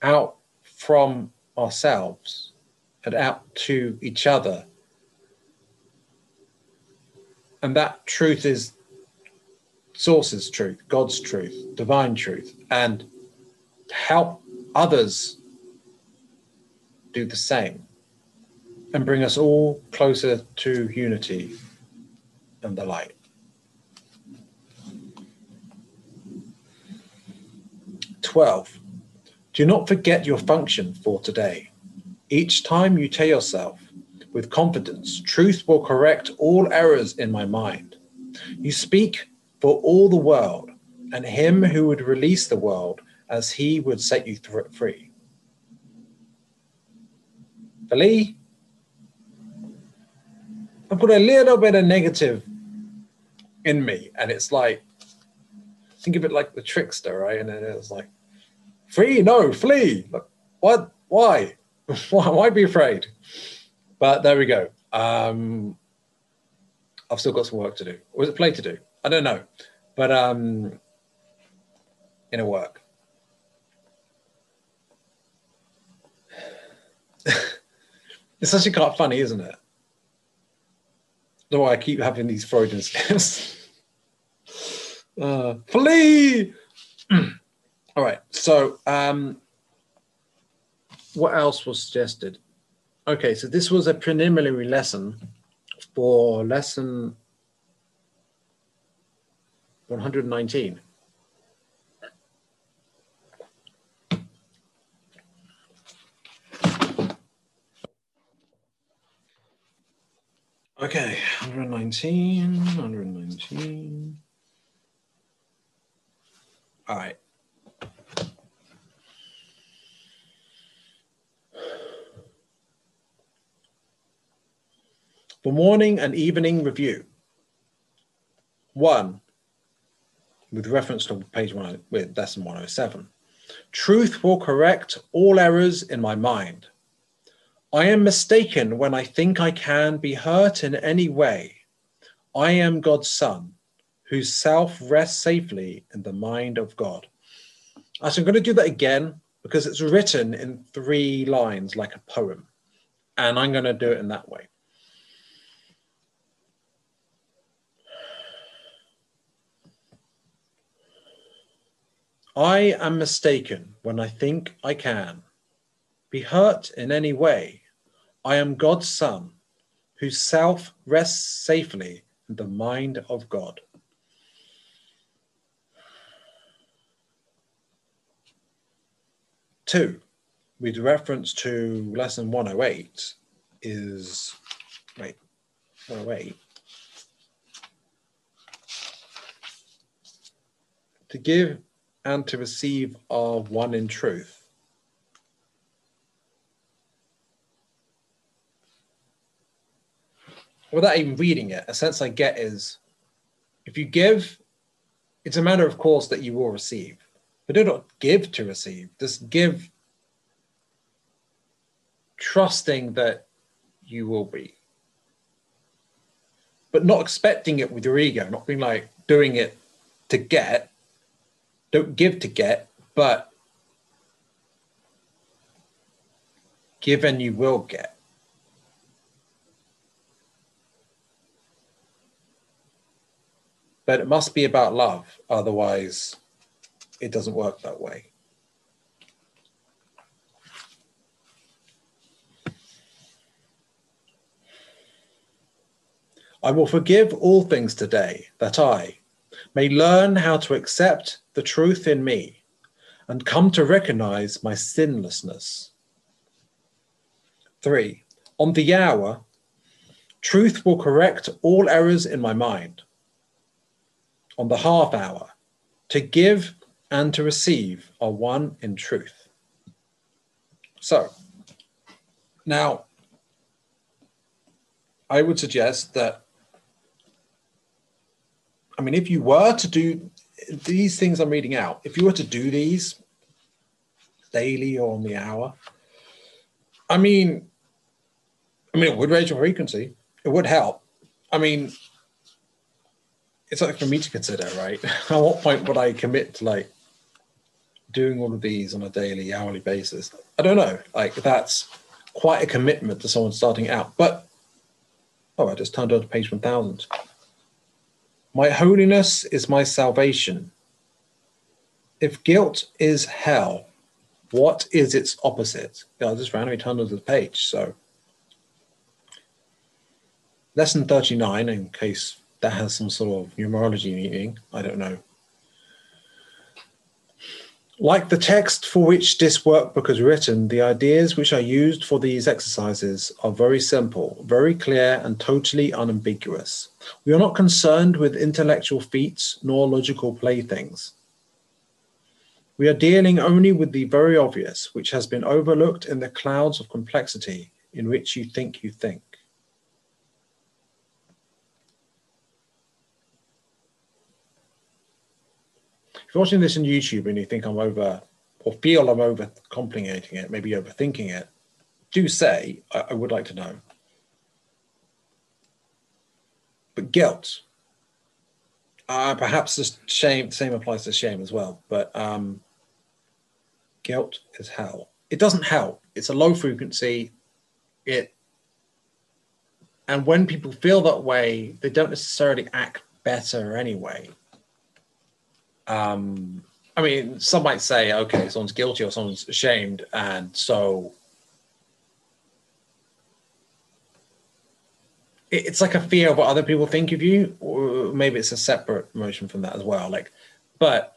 out from ourselves and out to each other. And that truth is source's truth, God's truth, divine truth, and help others do the same and bring us all closer to unity and the light. Twelve, do not forget your function for today. Each time you tell yourself with confidence, truth will correct all errors in my mind. You speak for all the world and him who would release the world as he would set you free. Believe I've got a little bit of negative in me, and it's like think of it like the trickster, right? And then it's like, free, no, flee. What? Why? why? Be afraid? But there we go. Um, I've still got some work to do. Or is it play to do? I don't know. But um, in a work. it's actually quite funny, isn't it? No, I keep having these Freudian slips. uh, flee! All right. So, um, what else was suggested? Okay, so this was a preliminary lesson for lesson 119. Okay, 119, 119. All right. For morning and evening review. One, with reference to page one, with lesson 107. Truth will correct all errors in my mind. I am mistaken when I think I can be hurt in any way. I am God's son, whose self rests safely in the mind of God. So I'm going to do that again because it's written in three lines like a poem. And I'm going to do it in that way. I am mistaken when I think I can be hurt in any way. I am God's son, whose self rests safely in the mind of God. Two, with reference to lesson 108, is wait, 108. To give and to receive are one in truth. Without even reading it, a sense I get is if you give, it's a matter of course that you will receive. But do not give to receive. Just give trusting that you will be. But not expecting it with your ego, not being like doing it to get, don't give to get, but give and you will get. But it must be about love, otherwise, it doesn't work that way. I will forgive all things today that I, may learn how to accept the truth in me and come to recognize my sinlessness. Three, on the hour, truth will correct all errors in my mind. On the half hour, to give and to receive are one in truth. So, now, I would suggest that I mean, if you were to do these things I'm reading out, if you were to do these daily or on the hour, I mean, I mean, it would raise your frequency. It would help. I mean, it's like for me to consider, right? At what point would I commit to like doing all of these on a daily, hourly basis? I don't know. Like that's quite a commitment to someone starting out. But oh, I just turned on to page one thousand. My holiness is my salvation. If guilt is hell, what is its opposite? Yeah, I just randomly turned to the page. So, lesson 39, in case that has some sort of numerology meaning, I don't know. Like the text for which this workbook is written, the ideas which are used for these exercises are very simple, very clear, and totally unambiguous. We are not concerned with intellectual feats nor logical playthings. We are dealing only with the very obvious, which has been overlooked in the clouds of complexity in which you think you think. If you're watching this on YouTube and you think I'm over or feel I'm over complicating it, maybe overthinking it, do say, I, I would like to know. But guilt, uh, perhaps the shame, same applies to shame as well, but um, guilt is hell. It doesn't help. It's a low frequency. It and when people feel that way, they don't necessarily act better anyway um, I mean, some might say, okay, someone's guilty or someone's ashamed, and so it's like a fear of what other people think of you, or maybe it's a separate emotion from that as well. Like, but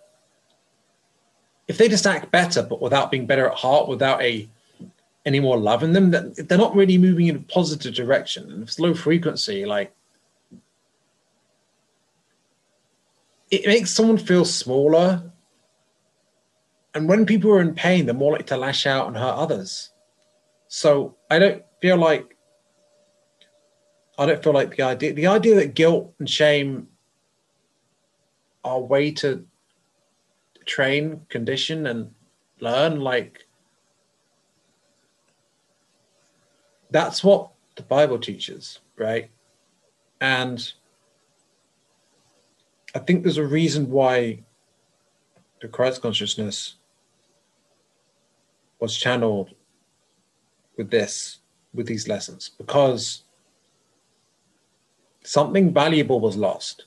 if they just act better, but without being better at heart, without a any more love in them, that they're not really moving in a positive direction. And it's low frequency, like it makes someone feel smaller. And when people are in pain, they're more likely to lash out and hurt others. So I don't feel like I don't feel like the idea the idea that guilt and shame are a way to train, condition, and learn like that's what the Bible teaches, right? And I think there's a reason why the Christ consciousness was channeled with this, with these lessons, because something valuable was lost,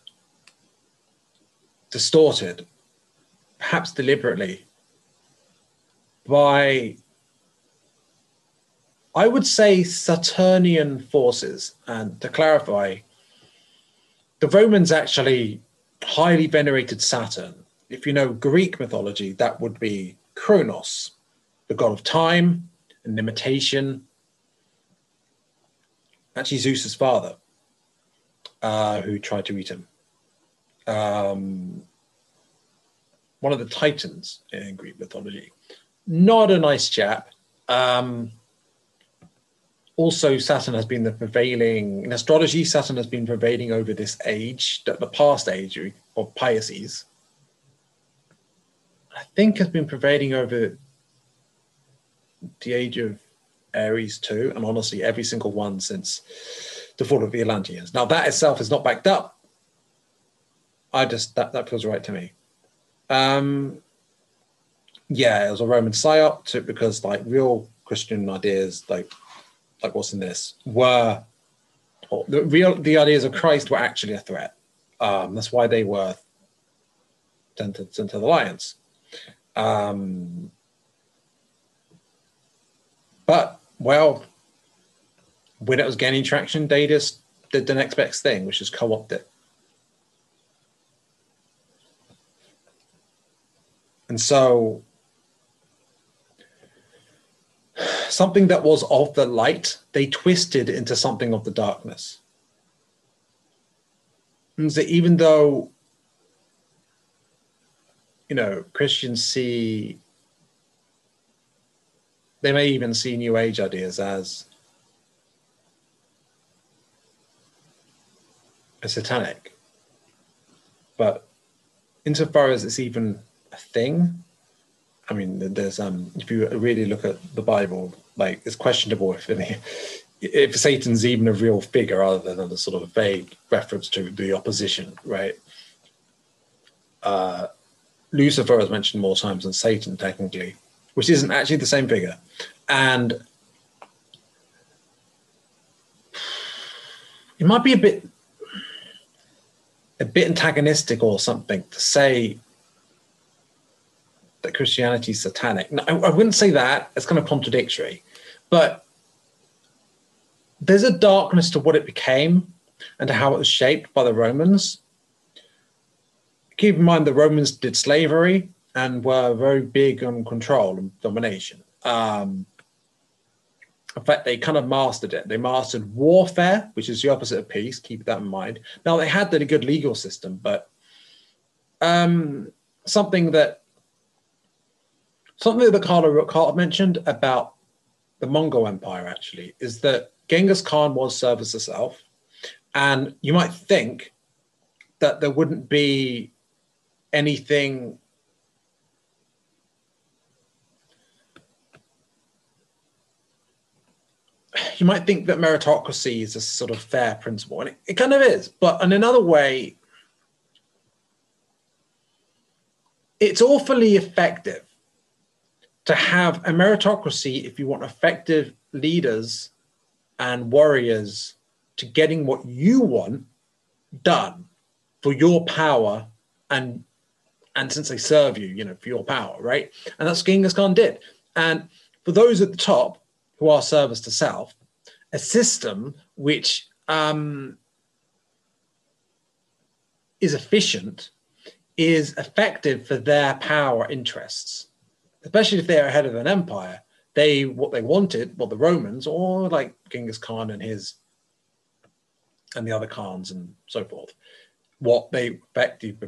distorted, perhaps deliberately, by, I would say, Saturnian forces. And to clarify, the Romans actually highly venerated Saturn. If you know Greek mythology, that would be Kronos, the god of time and limitation. Actually, Zeus's father, uh, who tried to eat him. Um, one of the titans in Greek mythology. Not a nice chap. Um, also, Saturn has been the prevailing in astrology. Saturn has been prevailing over this age, the, the past age of Pisces. I think has been prevailing over the age of Aries too, and honestly, every single one since the fall of the Atlanteans. Now, that itself is not backed up. I just that that feels right to me. Um, yeah, it was a Roman psyop to, because like real Christian ideas, like like what's in this, were the real the ideas of Christ were actually a threat. Um, that's why they were sent to, sent to the lions. Um, but well, when it was gaining traction, they just did the next best thing, which is co-opt it. And so something that was of the light, they twisted into something of the darkness. And so even though, you know, Christians see, they may even see New Age ideas as a satanic. But insofar as it's even a thing, I mean, there's um, if you really look at the Bible, like it's questionable if any, if Satan's even a real figure other than a sort of vague reference to the opposition, right? Uh, Lucifer is mentioned more times than Satan, technically, which isn't actually the same figure, and it might be a bit a bit antagonistic or something to say that Christianity is satanic. No, I, I wouldn't say that. It's kind of contradictory. But there's a darkness to what it became and to how it was shaped by the Romans. Keep in mind the Romans did slavery and were very big on control and domination. Um, in fact, they kind of mastered it. They mastered warfare, which is the opposite of peace. Keep that in mind. Now, they had a good legal system, but um, something that something that Carla Carter mentioned about the Mongol Empire actually is that Genghis Khan was service to self, and you might think that there wouldn't be anything you might think that meritocracy is a sort of fair principle, and it, it kind of is. But in another way, it's awfully effective to have a meritocracy if you want effective leaders and warriors to getting what you want done for your power and and since they serve you, you know, for your power, right? And that's Genghis Khan did. And for those at the top who are service to self, a system which um, is efficient is effective for their power interests especially if they're ahead of an empire, they what they wanted, well, the Romans or like Genghis Khan and his and the other Khans and so forth, what they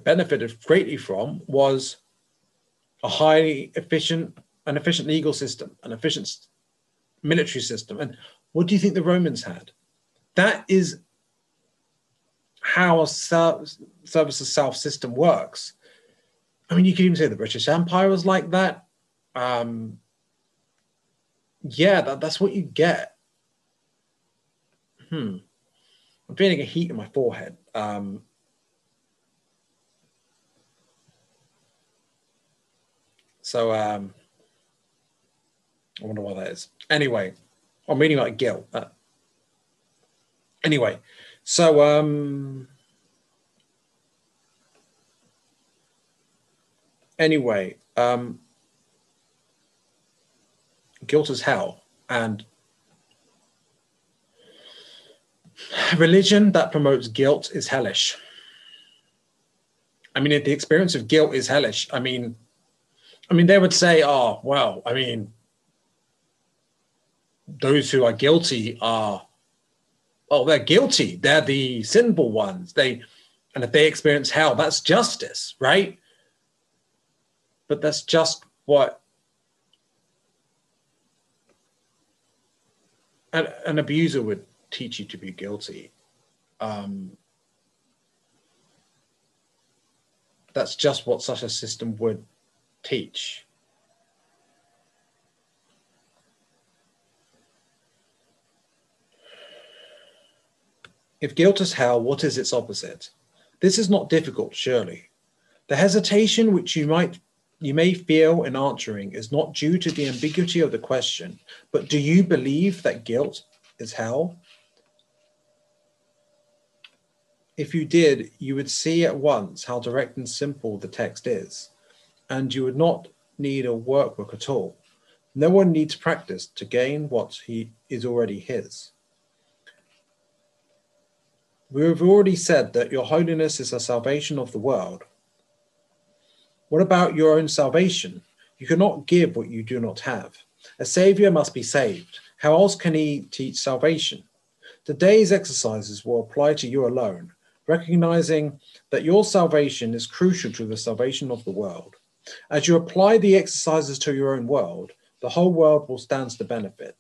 benefited greatly from was a highly efficient, an efficient legal system, an efficient military system. And what do you think the Romans had? That is how a service to self system works. I mean, you could even say the British Empire was like that um, yeah, that, that's what you get. hmm, I'm feeling a heat in my forehead. Um, so um, I wonder why that is. Anyway, I'm reading about guilt. Uh, anyway, so um, anyway, um, guilt is hell, and religion that promotes guilt is hellish. I mean, the experience of guilt is hellish. I mean, I mean, they would say, "Oh, well, I mean, those who are guilty are, oh, they're guilty. They're the sinful ones. They, and if they experience hell, that's justice, right? But that's just what an, an abuser would teach you to be guilty. Um, that's just what such a system would teach. If guilt is hell, what is its opposite? This is not difficult, surely. The hesitation which you might you may feel in answering is not due to the ambiguity of the question, but do you believe that guilt is hell? If you did, you would see at once how direct and simple the text is, and you would not need a workbook at all. No one needs practice to gain what he is already his. We have already said that your holiness is the salvation of the world. What about your own salvation? You cannot give what you do not have. A savior must be saved. How else can he teach salvation? Today's exercises will apply to you alone, recognizing that your salvation is crucial to the salvation of the world. As you apply the exercises to your own world, the whole world will stand to benefit.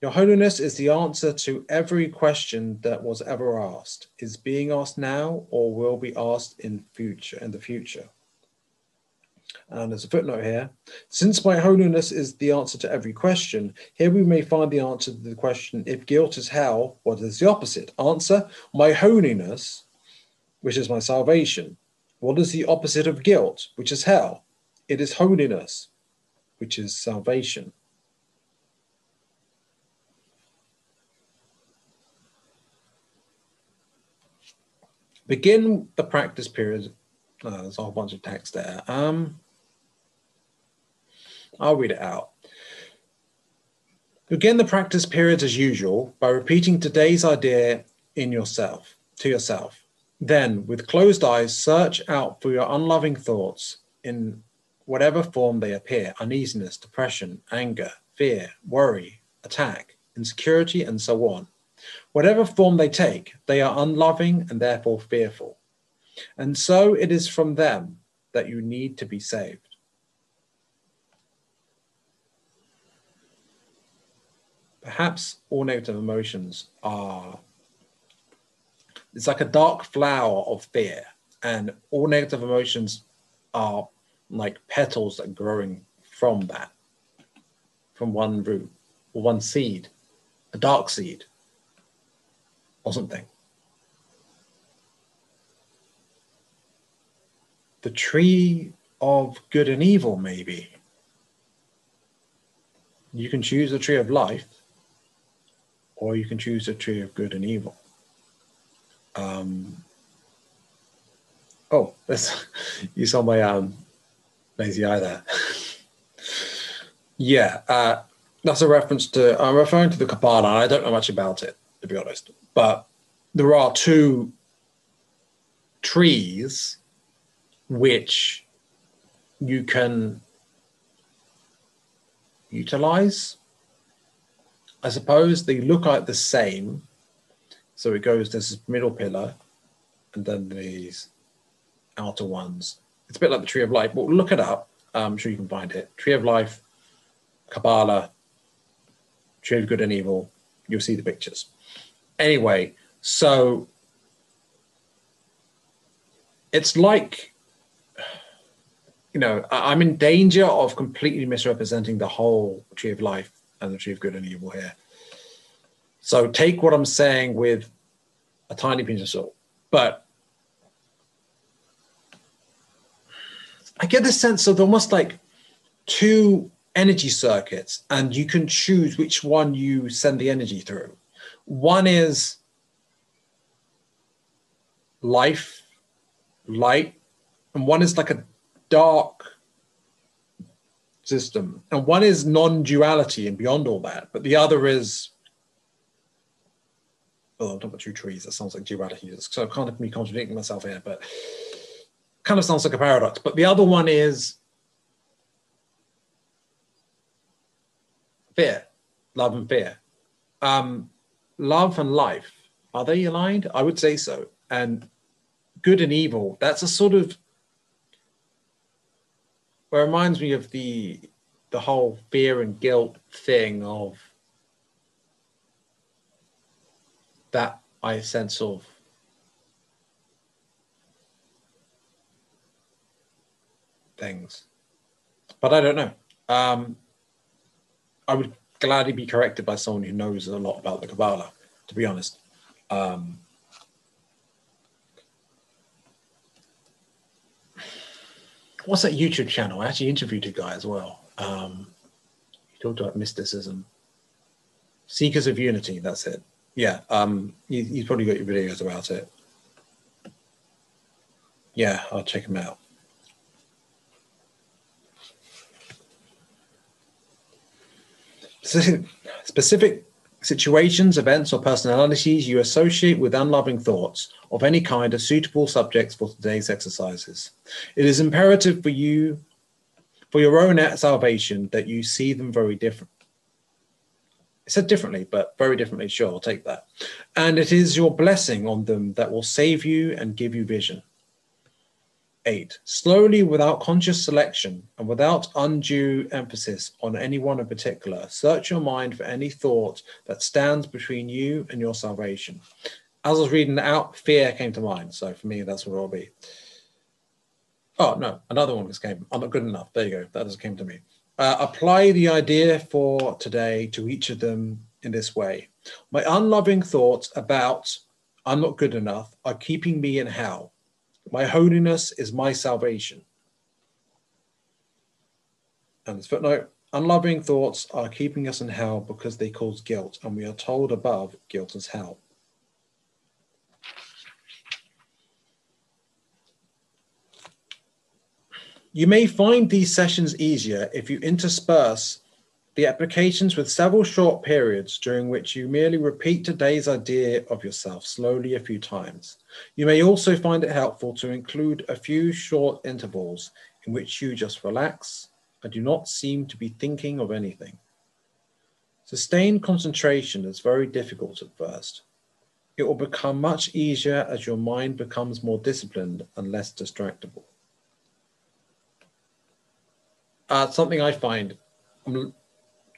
Your Holiness is the answer to every question that was ever asked, is being asked now, or will be asked in future in the future. And there's a footnote here. Since my holiness is the answer to every question, here we may find the answer to the question if guilt is hell, what is the opposite? Answer My holiness, which is my salvation. What is the opposite of guilt, which is hell? It is holiness, which is salvation. Begin the practice period. Oh, there's a whole bunch of text there. Um, I'll read it out. Begin the practice period as usual by repeating today's idea in yourself, to yourself. Then, with closed eyes, search out for your unloving thoughts in whatever form they appear uneasiness, depression, anger, fear, worry, attack, insecurity, and so on. Whatever form they take, they are unloving and therefore fearful. And so it is from them that you need to be saved. Perhaps all negative emotions are, it's like a dark flower of fear, and all negative emotions are like petals that are growing from that, from one root or one seed, a dark seed or something. The tree of good and evil, maybe. You can choose the tree of life, or you can choose the tree of good and evil. Um, oh, that's, you saw my um, lazy eye there. yeah, uh, that's a reference to, I'm referring to the Kabbalah. I don't know much about it, to be honest but there are two trees which you can utilize. I suppose they look like the same. So it goes, there's this middle pillar and then these outer ones. It's a bit like the Tree of Life, but look it up. I'm sure you can find it. Tree of Life, Kabbalah, Tree of Good and Evil. You'll see the pictures. Anyway, so it's like, you know, I'm in danger of completely misrepresenting the whole tree of life and the tree of good and evil here. So take what I'm saying with a tiny pinch of salt. But I get the sense of almost like two energy circuits, and you can choose which one you send the energy through. One is life, light, and one is like a dark system, and one is non-duality and beyond all that, but the other is oh, I'm talking about two trees. That sounds like duality. So I kind of me contradicting myself here, but kind of sounds like a paradox. But the other one is fear, love and fear. Um, love and life, are they aligned? I would say so. And good and evil, that's a sort of well, it reminds me of the the whole fear and guilt thing of that I sense of things. But I don't know. Um, I would gladly be corrected by someone who knows a lot about the Kabbalah, to be honest. Um, what's that YouTube channel? I actually interviewed a guy as well. Um, he talked about mysticism. Seekers of Unity, that's it. Yeah, um, you, you've probably got your videos about it. Yeah, I'll check them out. Specific situations, events, or personalities you associate with unloving thoughts of any kind are suitable subjects for today's exercises. It is imperative for you, for your own salvation, that you see them very different. It said differently, but very differently. Sure, I'll take that. And it is your blessing on them that will save you and give you vision. Eight, slowly, without conscious selection and without undue emphasis on any one in particular, search your mind for any thought that stands between you and your salvation. As I was reading out, fear came to mind. So for me, that's what it'll be. Oh, no, another one just came. I'm not good enough. There you go. That just came to me. Uh, apply the idea for today to each of them in this way. My unloving thoughts about I'm not good enough are keeping me in hell my holiness is my salvation. And this footnote unloving thoughts are keeping us in hell because they cause guilt, and we are told above guilt is hell. You may find these sessions easier if you intersperse the applications with several short periods during which you merely repeat today's idea of yourself slowly a few times. You may also find it helpful to include a few short intervals in which you just relax and do not seem to be thinking of anything. Sustained concentration is very difficult at first. It will become much easier as your mind becomes more disciplined and less distractible. Uh, something I find I'm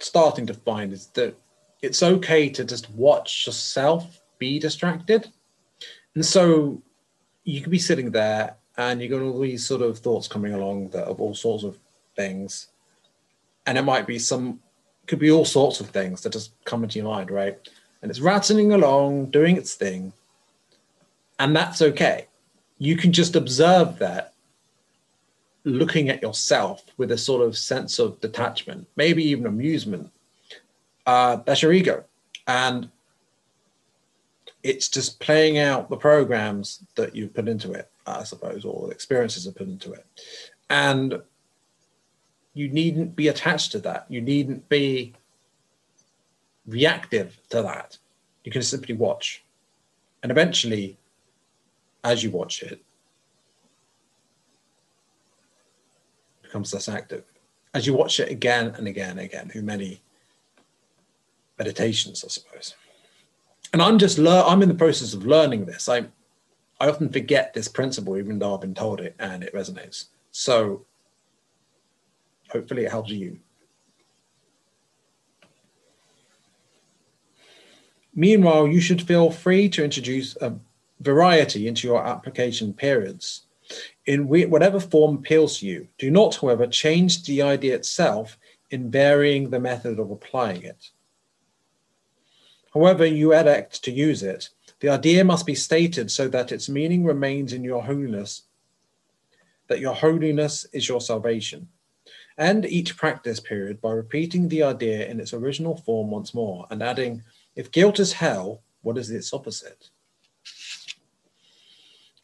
starting to find is that it's okay to just watch yourself be distracted. And so you could be sitting there and you've got all these sort of thoughts coming along that of all sorts of things. And it might be some, could be all sorts of things that just come into your mind, right? And it's rattling along, doing its thing. And that's okay. You can just observe that looking at yourself with a sort of sense of detachment, maybe even amusement, uh, that's your ego. And it's just playing out the programs that you've put into it, I suppose, or the experiences have put into it. And you needn't be attached to that. You needn't be reactive to that. You can simply watch. And eventually, as you watch it, becomes less active. As you watch it again and again and again, through many meditations, I suppose. And I'm just lear- I'm in the process of learning this. I I often forget this principle, even though I've been told it and it resonates. So hopefully it helps you. Meanwhile, you should feel free to introduce a variety into your application periods in whatever form appeals to you. Do not, however, change the idea itself in varying the method of applying it. However, you elect to use it, the idea must be stated so that its meaning remains in your holiness, that your holiness is your salvation. And each practice period by repeating the idea in its original form once more and adding, if guilt is hell, what is its opposite?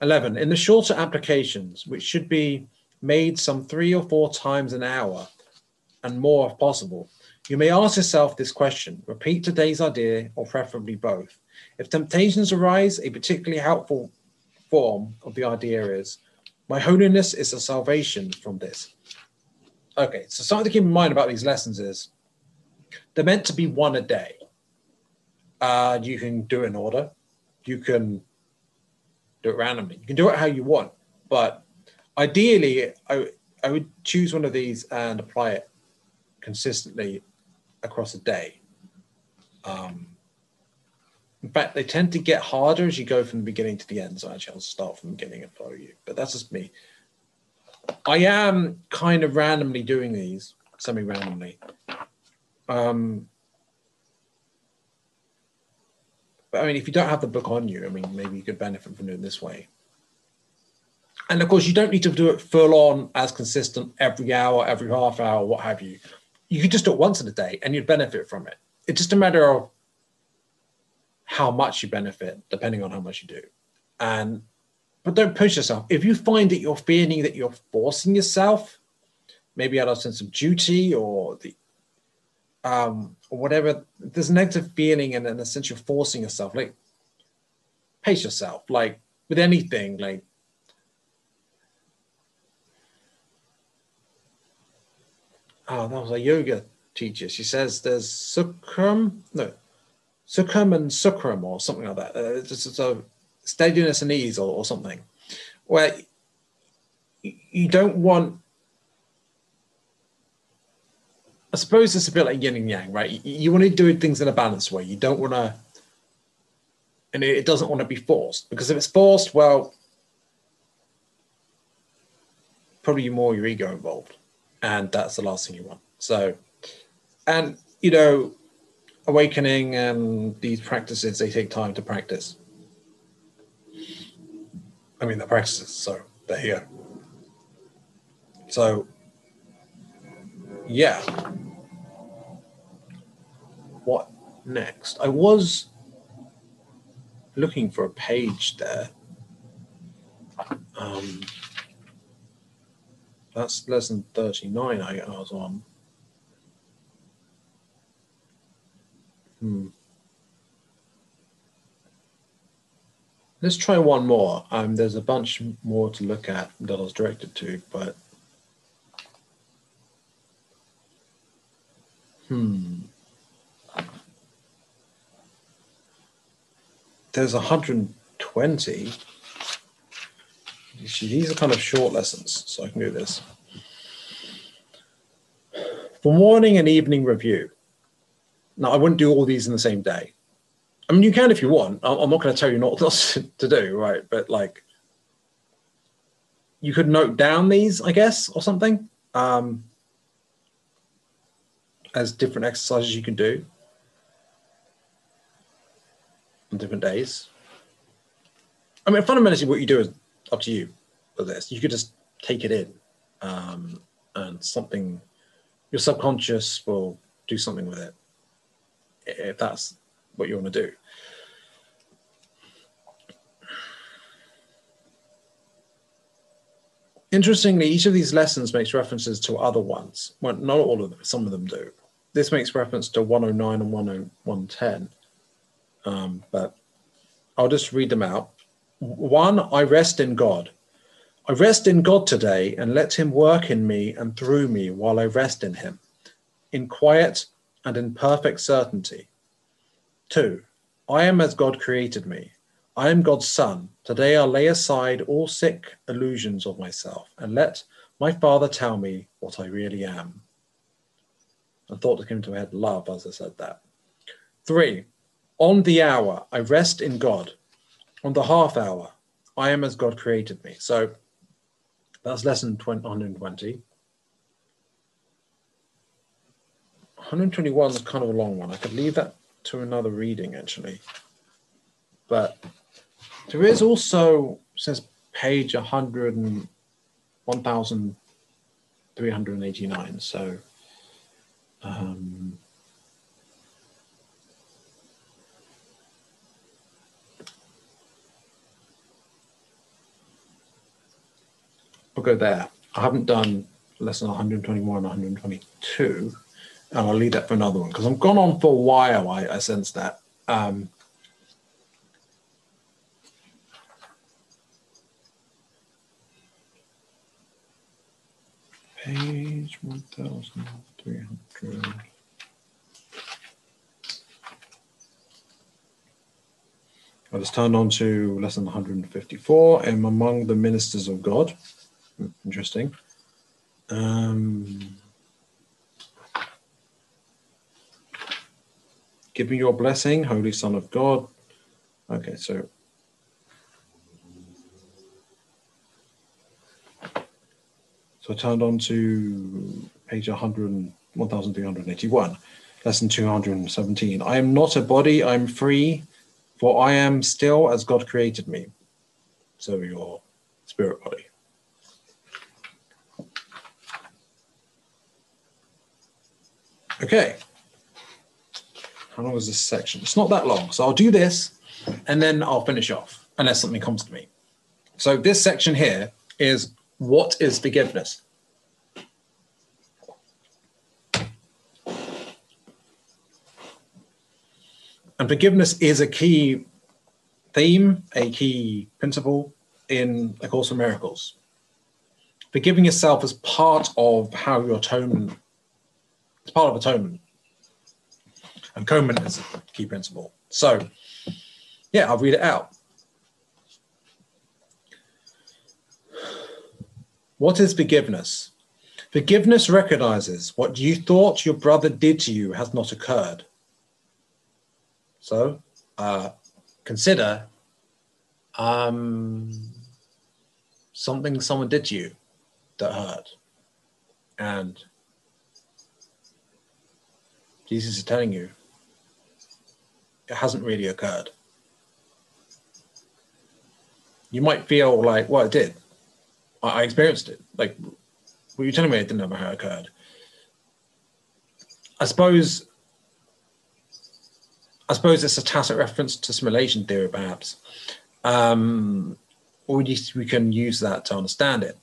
11. In the shorter applications, which should be made some three or four times an hour and more if possible, you may ask yourself this question repeat today's idea or preferably both. If temptations arise, a particularly helpful form of the idea is my holiness is a salvation from this. Okay, so something to keep in mind about these lessons is they're meant to be one a day. Uh, you can do it in order. You can do it randomly. You can do it how you want, but ideally, I, I would choose one of these and apply it consistently across a day. Um, in fact, they tend to get harder as you go from the beginning to the end. So actually, I'll start from the beginning and follow you. But that's just me. I am kind of randomly doing these, semi-randomly. Um, but I mean, if you don't have the book on you, I mean, maybe you could benefit from doing this way. And of course, you don't need to do it full on as consistent every hour, every half hour, what have you. You could just do it once in a day and you'd benefit from it. It's just a matter of how much you benefit, depending on how much you do. And but don't push yourself. If you find that you're feeling that you're forcing yourself, maybe out of sense of duty or the um, or whatever, there's negative feeling and in a sense you're forcing yourself. Like pace yourself. Like with anything, like oh, that was a yoga teacher. She says there's sukram, no, sukram and sukram or something like that. Uh, it's a steadiness and ease or, or something, where you don't want. I suppose it's a bit like yin and yang, right? You, want to do things in a balanced way. You don't want to, and it doesn't want to be forced because if it's forced, well, probably more your ego involved, and that's the last thing you want. So, and you know, awakening and these practices they take time to practice I mean, the practices, so they're here. So, yeah. What next? I was looking for a page there. Um, that's lesson 39 I, was on. Hmm. Let's try one more. Um, there's a bunch more to look at that I was directed to, but hmm. There's 120. These are kind of short lessons, so I can do this. For morning and evening review. Now, I wouldn't do all these in the same day. I mean, you can if you want. I'm not going to tell you not, to do, right? But like, you could note down these, I guess, or something, um, as different exercises you can do on different days. I mean, fundamentally, what you do is up to you for this. You could just take it in, um, and something, your subconscious will do something with it. If that's what you want to do. Interestingly, each of these lessons makes references to other ones. Well, not all of them, some of them do. This makes reference to 109 and 110. Um, but I'll just read them out. One, I rest in God. I rest in God today and let Him work in me and through me while I rest in Him, in quiet and in perfect certainty. Two, I am as God created me. I am God's son. Today I'll lay aside all sick illusions of myself and let my Father tell me what I really am. I thought that came to my head love as I said that. Three, on the hour, I rest in God. On the half hour, I am as God created me. So that's lesson 120. 121 is kind of a long one. I could leave that to another reading actually, but there is also says page 100 and 1389. So, um, I'll go there. I haven't done lesson 121 and 122, and I'll leave that for another one because I've gone on for a while. I, I sense that. Um, page 1300. I just turned on to lesson 154. I'm among the ministers of God. Interesting. Um, give me your blessing, Holy Son of God. Okay, so so I turned on to page 100, 1381, lesson 217. I am not a body, I'm free, for I am still as God created me. So your spirit body. Okay. How long is this section? It's not that long. So I'll do this and then I'll finish off unless something comes to me. So this section here is what is forgiveness? And forgiveness is a key theme, a key principle in A Course in Miracles. Forgiving yourself is part of how your atonement it's part of atonement. And atonement is a key principle. So, yeah, I'll read it out. What is forgiveness? Forgiveness recognizes what you thought your brother did to you has not occurred. So, uh, consider um, something someone did to you that hurt. And Jesus is telling you it hasn't really occurred. You might feel like, well, it did. I, I experienced it. Like, were you telling me it didn't ever occurred? I suppose. I suppose it's a tacit reference to simulation theory, perhaps, um, or at least we can use that to understand it.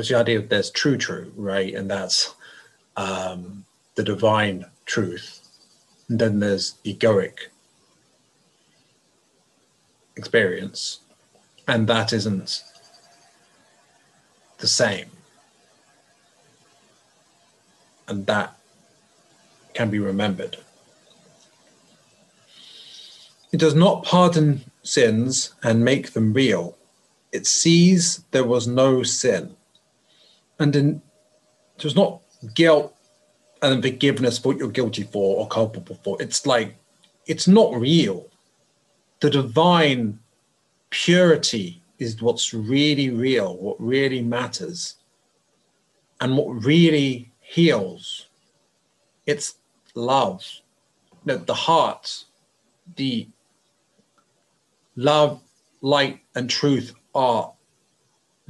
Was the idea that there's true true, right? And that's um, the divine truth. And then there's egoic experience. And that isn't the same. And that can be remembered. It does not pardon sins and make them real. It sees there was no sin and then there's not guilt and forgiveness for what you're guilty for or culpable for. It's like it's not real. The divine purity is what's really real, what really matters, and what really heals. It's love. The, the heart, the love, light, and truth are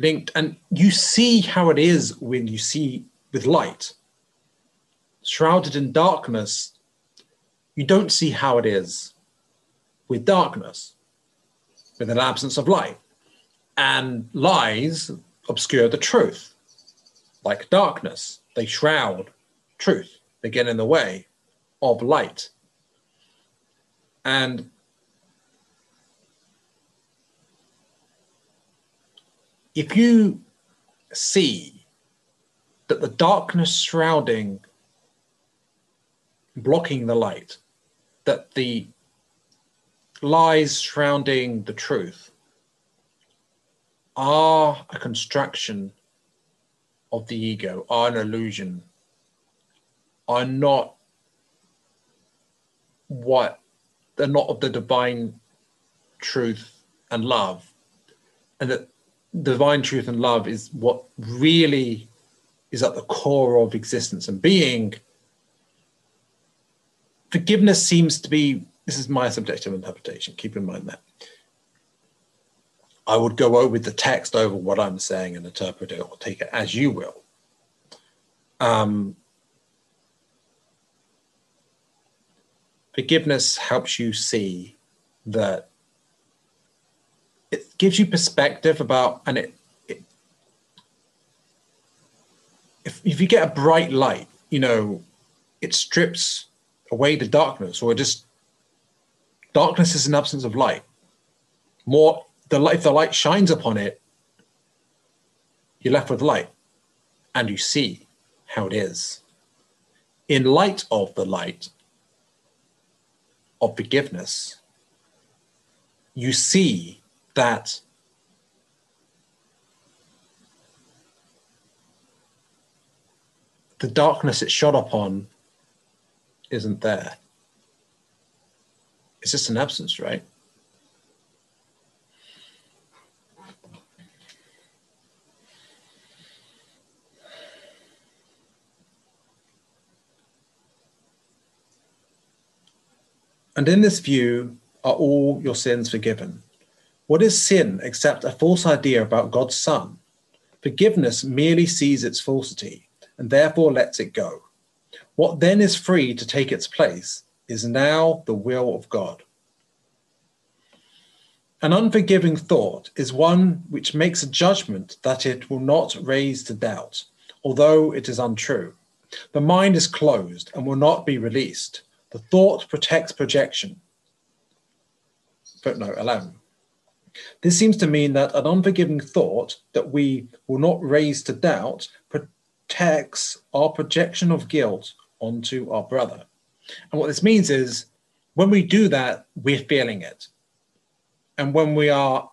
linked. And you see how it is when you see with light. Shrouded in darkness you don't see how it is with darkness with an absence of light. And lies obscure the truth. Like darkness they shroud truth. They get in the way of light. And if you see that the darkness shrouding, blocking the light, that the lies surrounding the truth are a construction of the ego, are an illusion, are not what they're not of the divine truth and love, and that divine truth and love is what really is at the core of existence and being, forgiveness seems to be this is my subjective interpretation. Keep in mind that. I would go over the text over what I'm saying and interpret it or take it as you will. Um, forgiveness helps you see that gives you perspective about, and it, it if, if you get a bright light, you know, it strips away the darkness or just darkness is an absence of light. More the light, if the light shines upon it, you're left with light and you see how it is. In light of the light of forgiveness, you see that the darkness it shot upon isn't there. It's just an absence, right? And in this view are all your sins forgiven. What is sin except a false idea about God's Son? Forgiveness merely sees its falsity and therefore lets it go. What then is free to take its place is now the will of God. An unforgiving thought is one which makes a judgment that it will not raise to doubt, although it is untrue. The mind is closed and will not be released. The thought protects projection. Footnote 11. This seems to mean that an unforgiving thought that we will not raise to doubt protects our projection of guilt onto our brother. And what this means is when we do that, we're feeling it. And when we are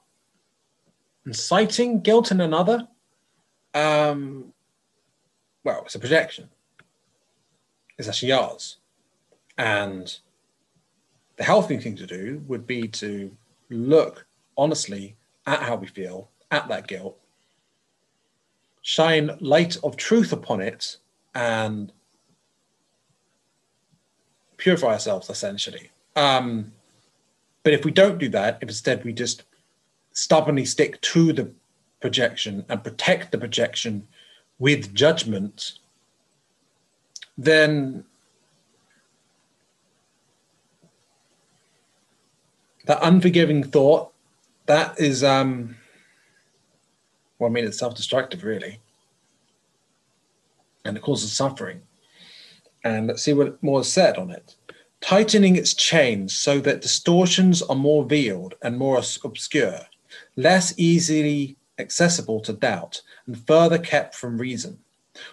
inciting guilt in another, um, well, it's a projection. It's actually ours. And the healthy thing to do would be to look honestly at how we feel, at that guilt, shine light of truth upon it, and purify ourselves essentially. Um, but if we don't do that, if instead we just stubbornly stick to the projection and protect the projection with judgment, then that unforgiving thought, that is, um, well, I mean, it's self destructive, really. And it causes suffering. And let's see what more is said on it. Tightening its chains so that distortions are more veiled and more obscure, less easily accessible to doubt, and further kept from reason.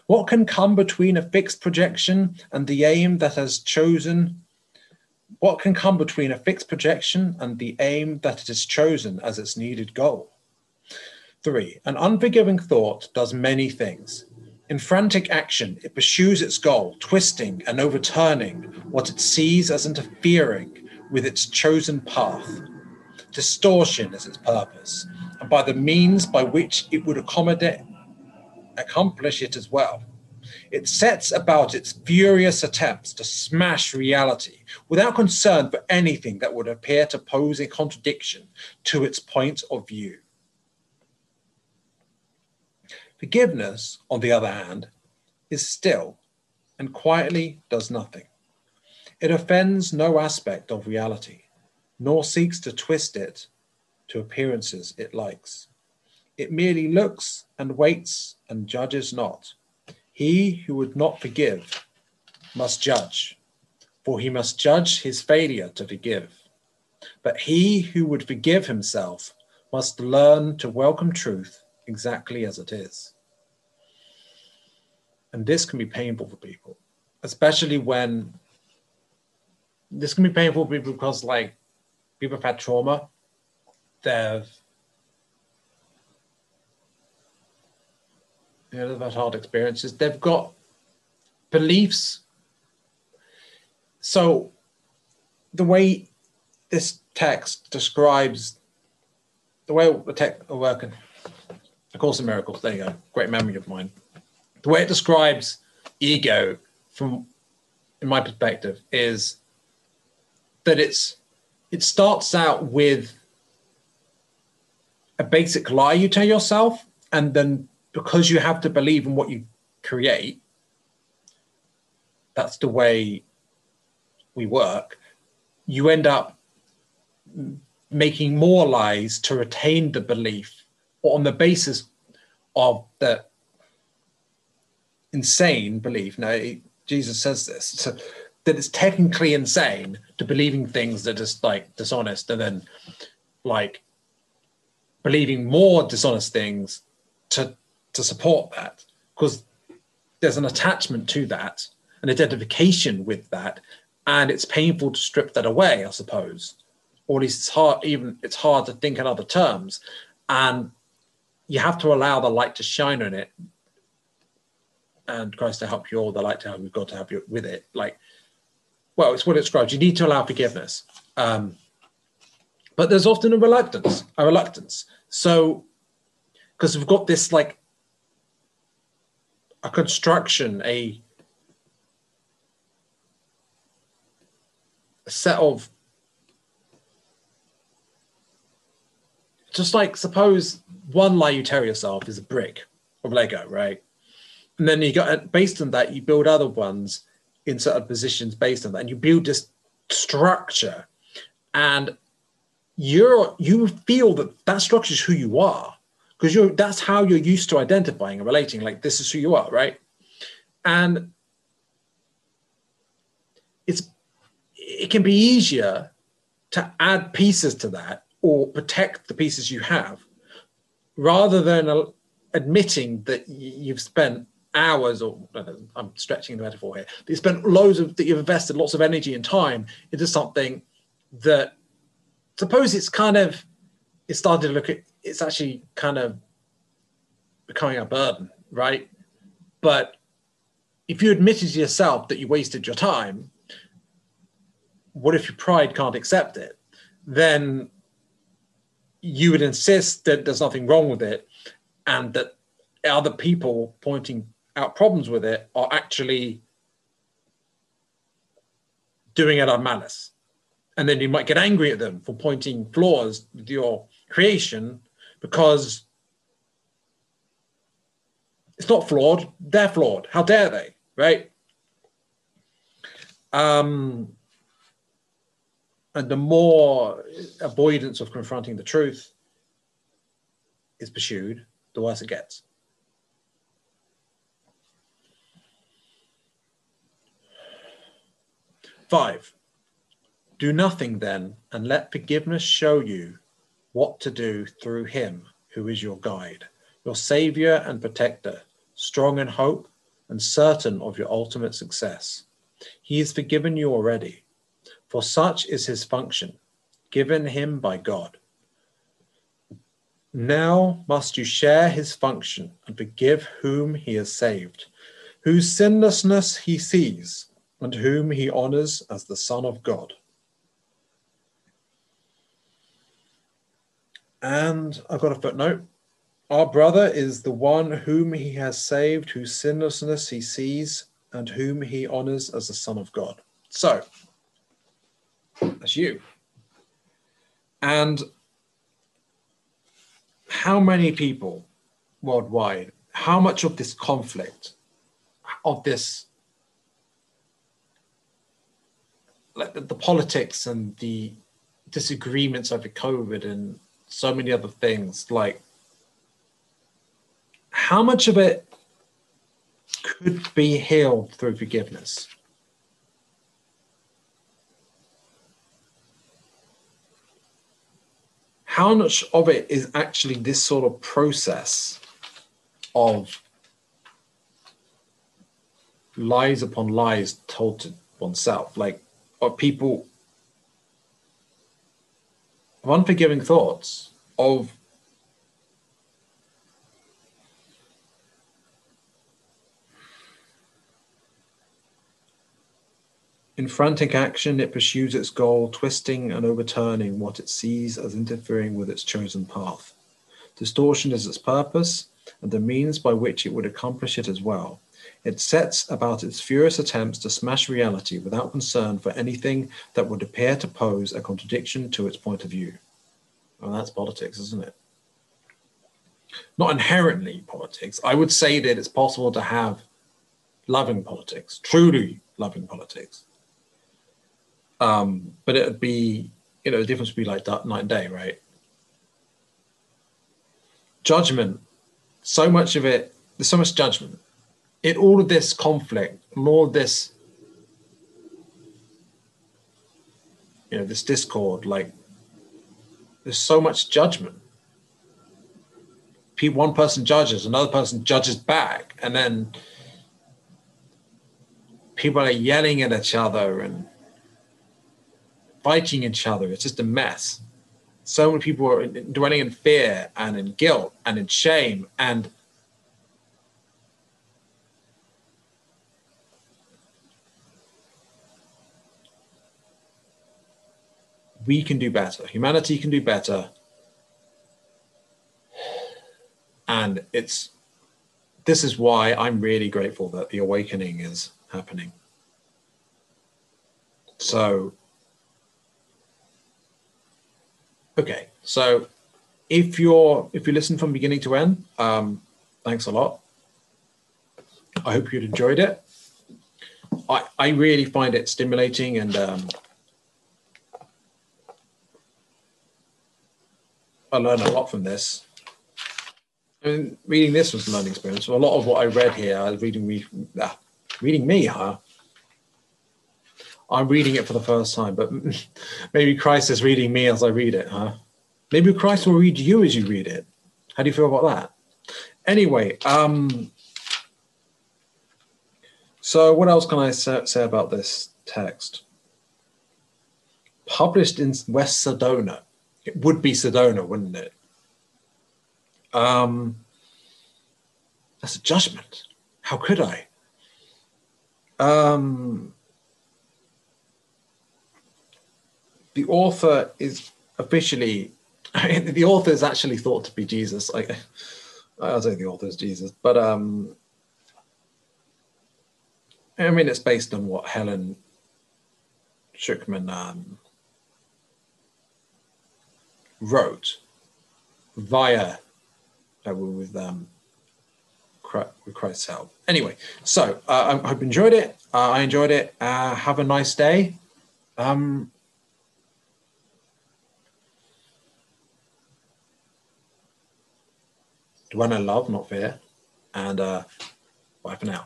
What can come between a fixed projection and the aim that has chosen? What can come between a fixed projection and the aim that it has chosen as its needed goal? Three, an unforgiving thought does many things. In frantic action, it pursues its goal, twisting and overturning what it sees as interfering with its chosen path. Distortion is its purpose, and by the means by which it would accommodate, accomplish it as well. It sets about its furious attempts to smash reality without concern for anything that would appear to pose a contradiction to its point of view. Forgiveness, on the other hand, is still and quietly does nothing. It offends no aspect of reality, nor seeks to twist it to appearances it likes. It merely looks and waits and judges not. He who would not forgive must judge, for he must judge his failure to forgive. But he who would forgive himself must learn to welcome truth exactly as it is. And this can be painful for people, especially when this can be painful for people because, like, people have had trauma. They've you know, they've had hard experiences. They've got beliefs. So, the way this text describes the way the text are working, A Course in Miracles, there you go, great memory of mine the way it describes ego from in my perspective is that it's it starts out with a basic lie you tell yourself and then because you have to believe in what you create that's the way we work you end up making more lies to retain the belief or on the basis of the insane belief. Now, Jesus says this so that it's technically insane to believing things that are just like dishonest and then like believing more dishonest things to to support that because there's an attachment to that an identification with that and it's painful to strip that away i suppose. Or at least it's hard even it's hard to think in other terms. And you have to allow the light to shine on it. And christ to help you all the light to help you god to help you with it. Like well it's what it describes. You need to allow forgiveness. Um, but there's often a reluctance a reluctance. So because we've got this like a construction a, a set of just like suppose one lie you tell yourself is a brick of Lego, right? And then you got based on that, you build other ones in certain positions based on that, and you build this structure, and you're you feel that that structure is who you are because you're that's how you're used to identifying and relating. Like this is who you are, right? And it's it can be easier to add pieces to that or protect the pieces you have rather than admitting that you've spent hours or I'm stretching the metaphor here, but you spent loads of that you've invested lots of energy and time into something that suppose it's kind of it started to look at it's actually kind of becoming a burden, right? But if you admitted to yourself that you wasted your time, what if your pride can't accept it? Then you would insist that there's nothing wrong with it and that other people pointing out problems with it are actually doing it on malice. And then you might get angry at them for pointing flaws with your creation because it's not flawed, they're flawed. How dare they, right? Um, and the more avoidance of confronting the truth is pursued, the worse it gets. Five, do nothing then, and let forgiveness show you what to do through him who is your guide, your savior and protector, strong in hope and certain of your ultimate success. He has forgiven you already for such is his function, given him by God. Now must you share his function and forgive whom he has saved, whose sinlessness he sees, and whom he honors as the Son of God. And I've got a footnote. Our brother is the one whom he has saved, whose sinlessness he sees, and whom he honors as the Son of God. So, that's you. And how many people worldwide, how much of this conflict, of this, like the, the politics and the disagreements over COVID and so many other things, like how much of it could be healed through forgiveness? how much of it is actually this sort of process of lies upon lies told to oneself like are people of unforgiving thoughts of In frantic action, it pursues its goal, twisting and overturning what it sees as interfering with its chosen path. Distortion is its purpose, and the means by which it would accomplish it as well. It sets about its furious attempts to smash reality without concern for anything that would appear to pose a contradiction to its point of view. Well, that's politics, isn't it? Not inherently politics. I would say that it's possible to have loving politics, truly loving politics. Um, but it would be, you know, the difference would be like night and day, right? Judgment, so much of it, there's so much judgment in all of this conflict and all of this you know this discord like there's so much judgment. One person judges another person judges back and then people are yelling at each other and fighting each other. It's just a mess. So many people are dwelling in fear and in guilt and in shame and we can do better. Humanity can do better. And it's this is why I'm really grateful that the awakening is happening. So, okay, so if you're if you listen from beginning to end, um, thanks a lot. I hope you'd enjoyed it. I I really find it stimulating and um, I learned a lot from this. I mean, reading this was a learning experience. So a lot of what I read here, I was reading me, ah, reading me, huh? I'm reading it for the first time, but maybe Christ is reading me as I read it, huh? Maybe Christ will read you as you read it. How do you feel about that? Anyway, um, so what else can I say about this text? Published in West Sedona. It would be Sedona, wouldn't it? Um, that's a judgment. How could I? Um, the author is officially, I mean, the author is actually thought to be Jesus. I, I'll say the author is Jesus, but um, I mean, it's based on what Helen Schucman um, wrote via uh, with um, with Christ's help. Anyway, so uh, I hope you enjoyed it. Uh, I enjoyed it. Uh, have a nice day. Um, dwell in love, not fear. And uh, bye for now.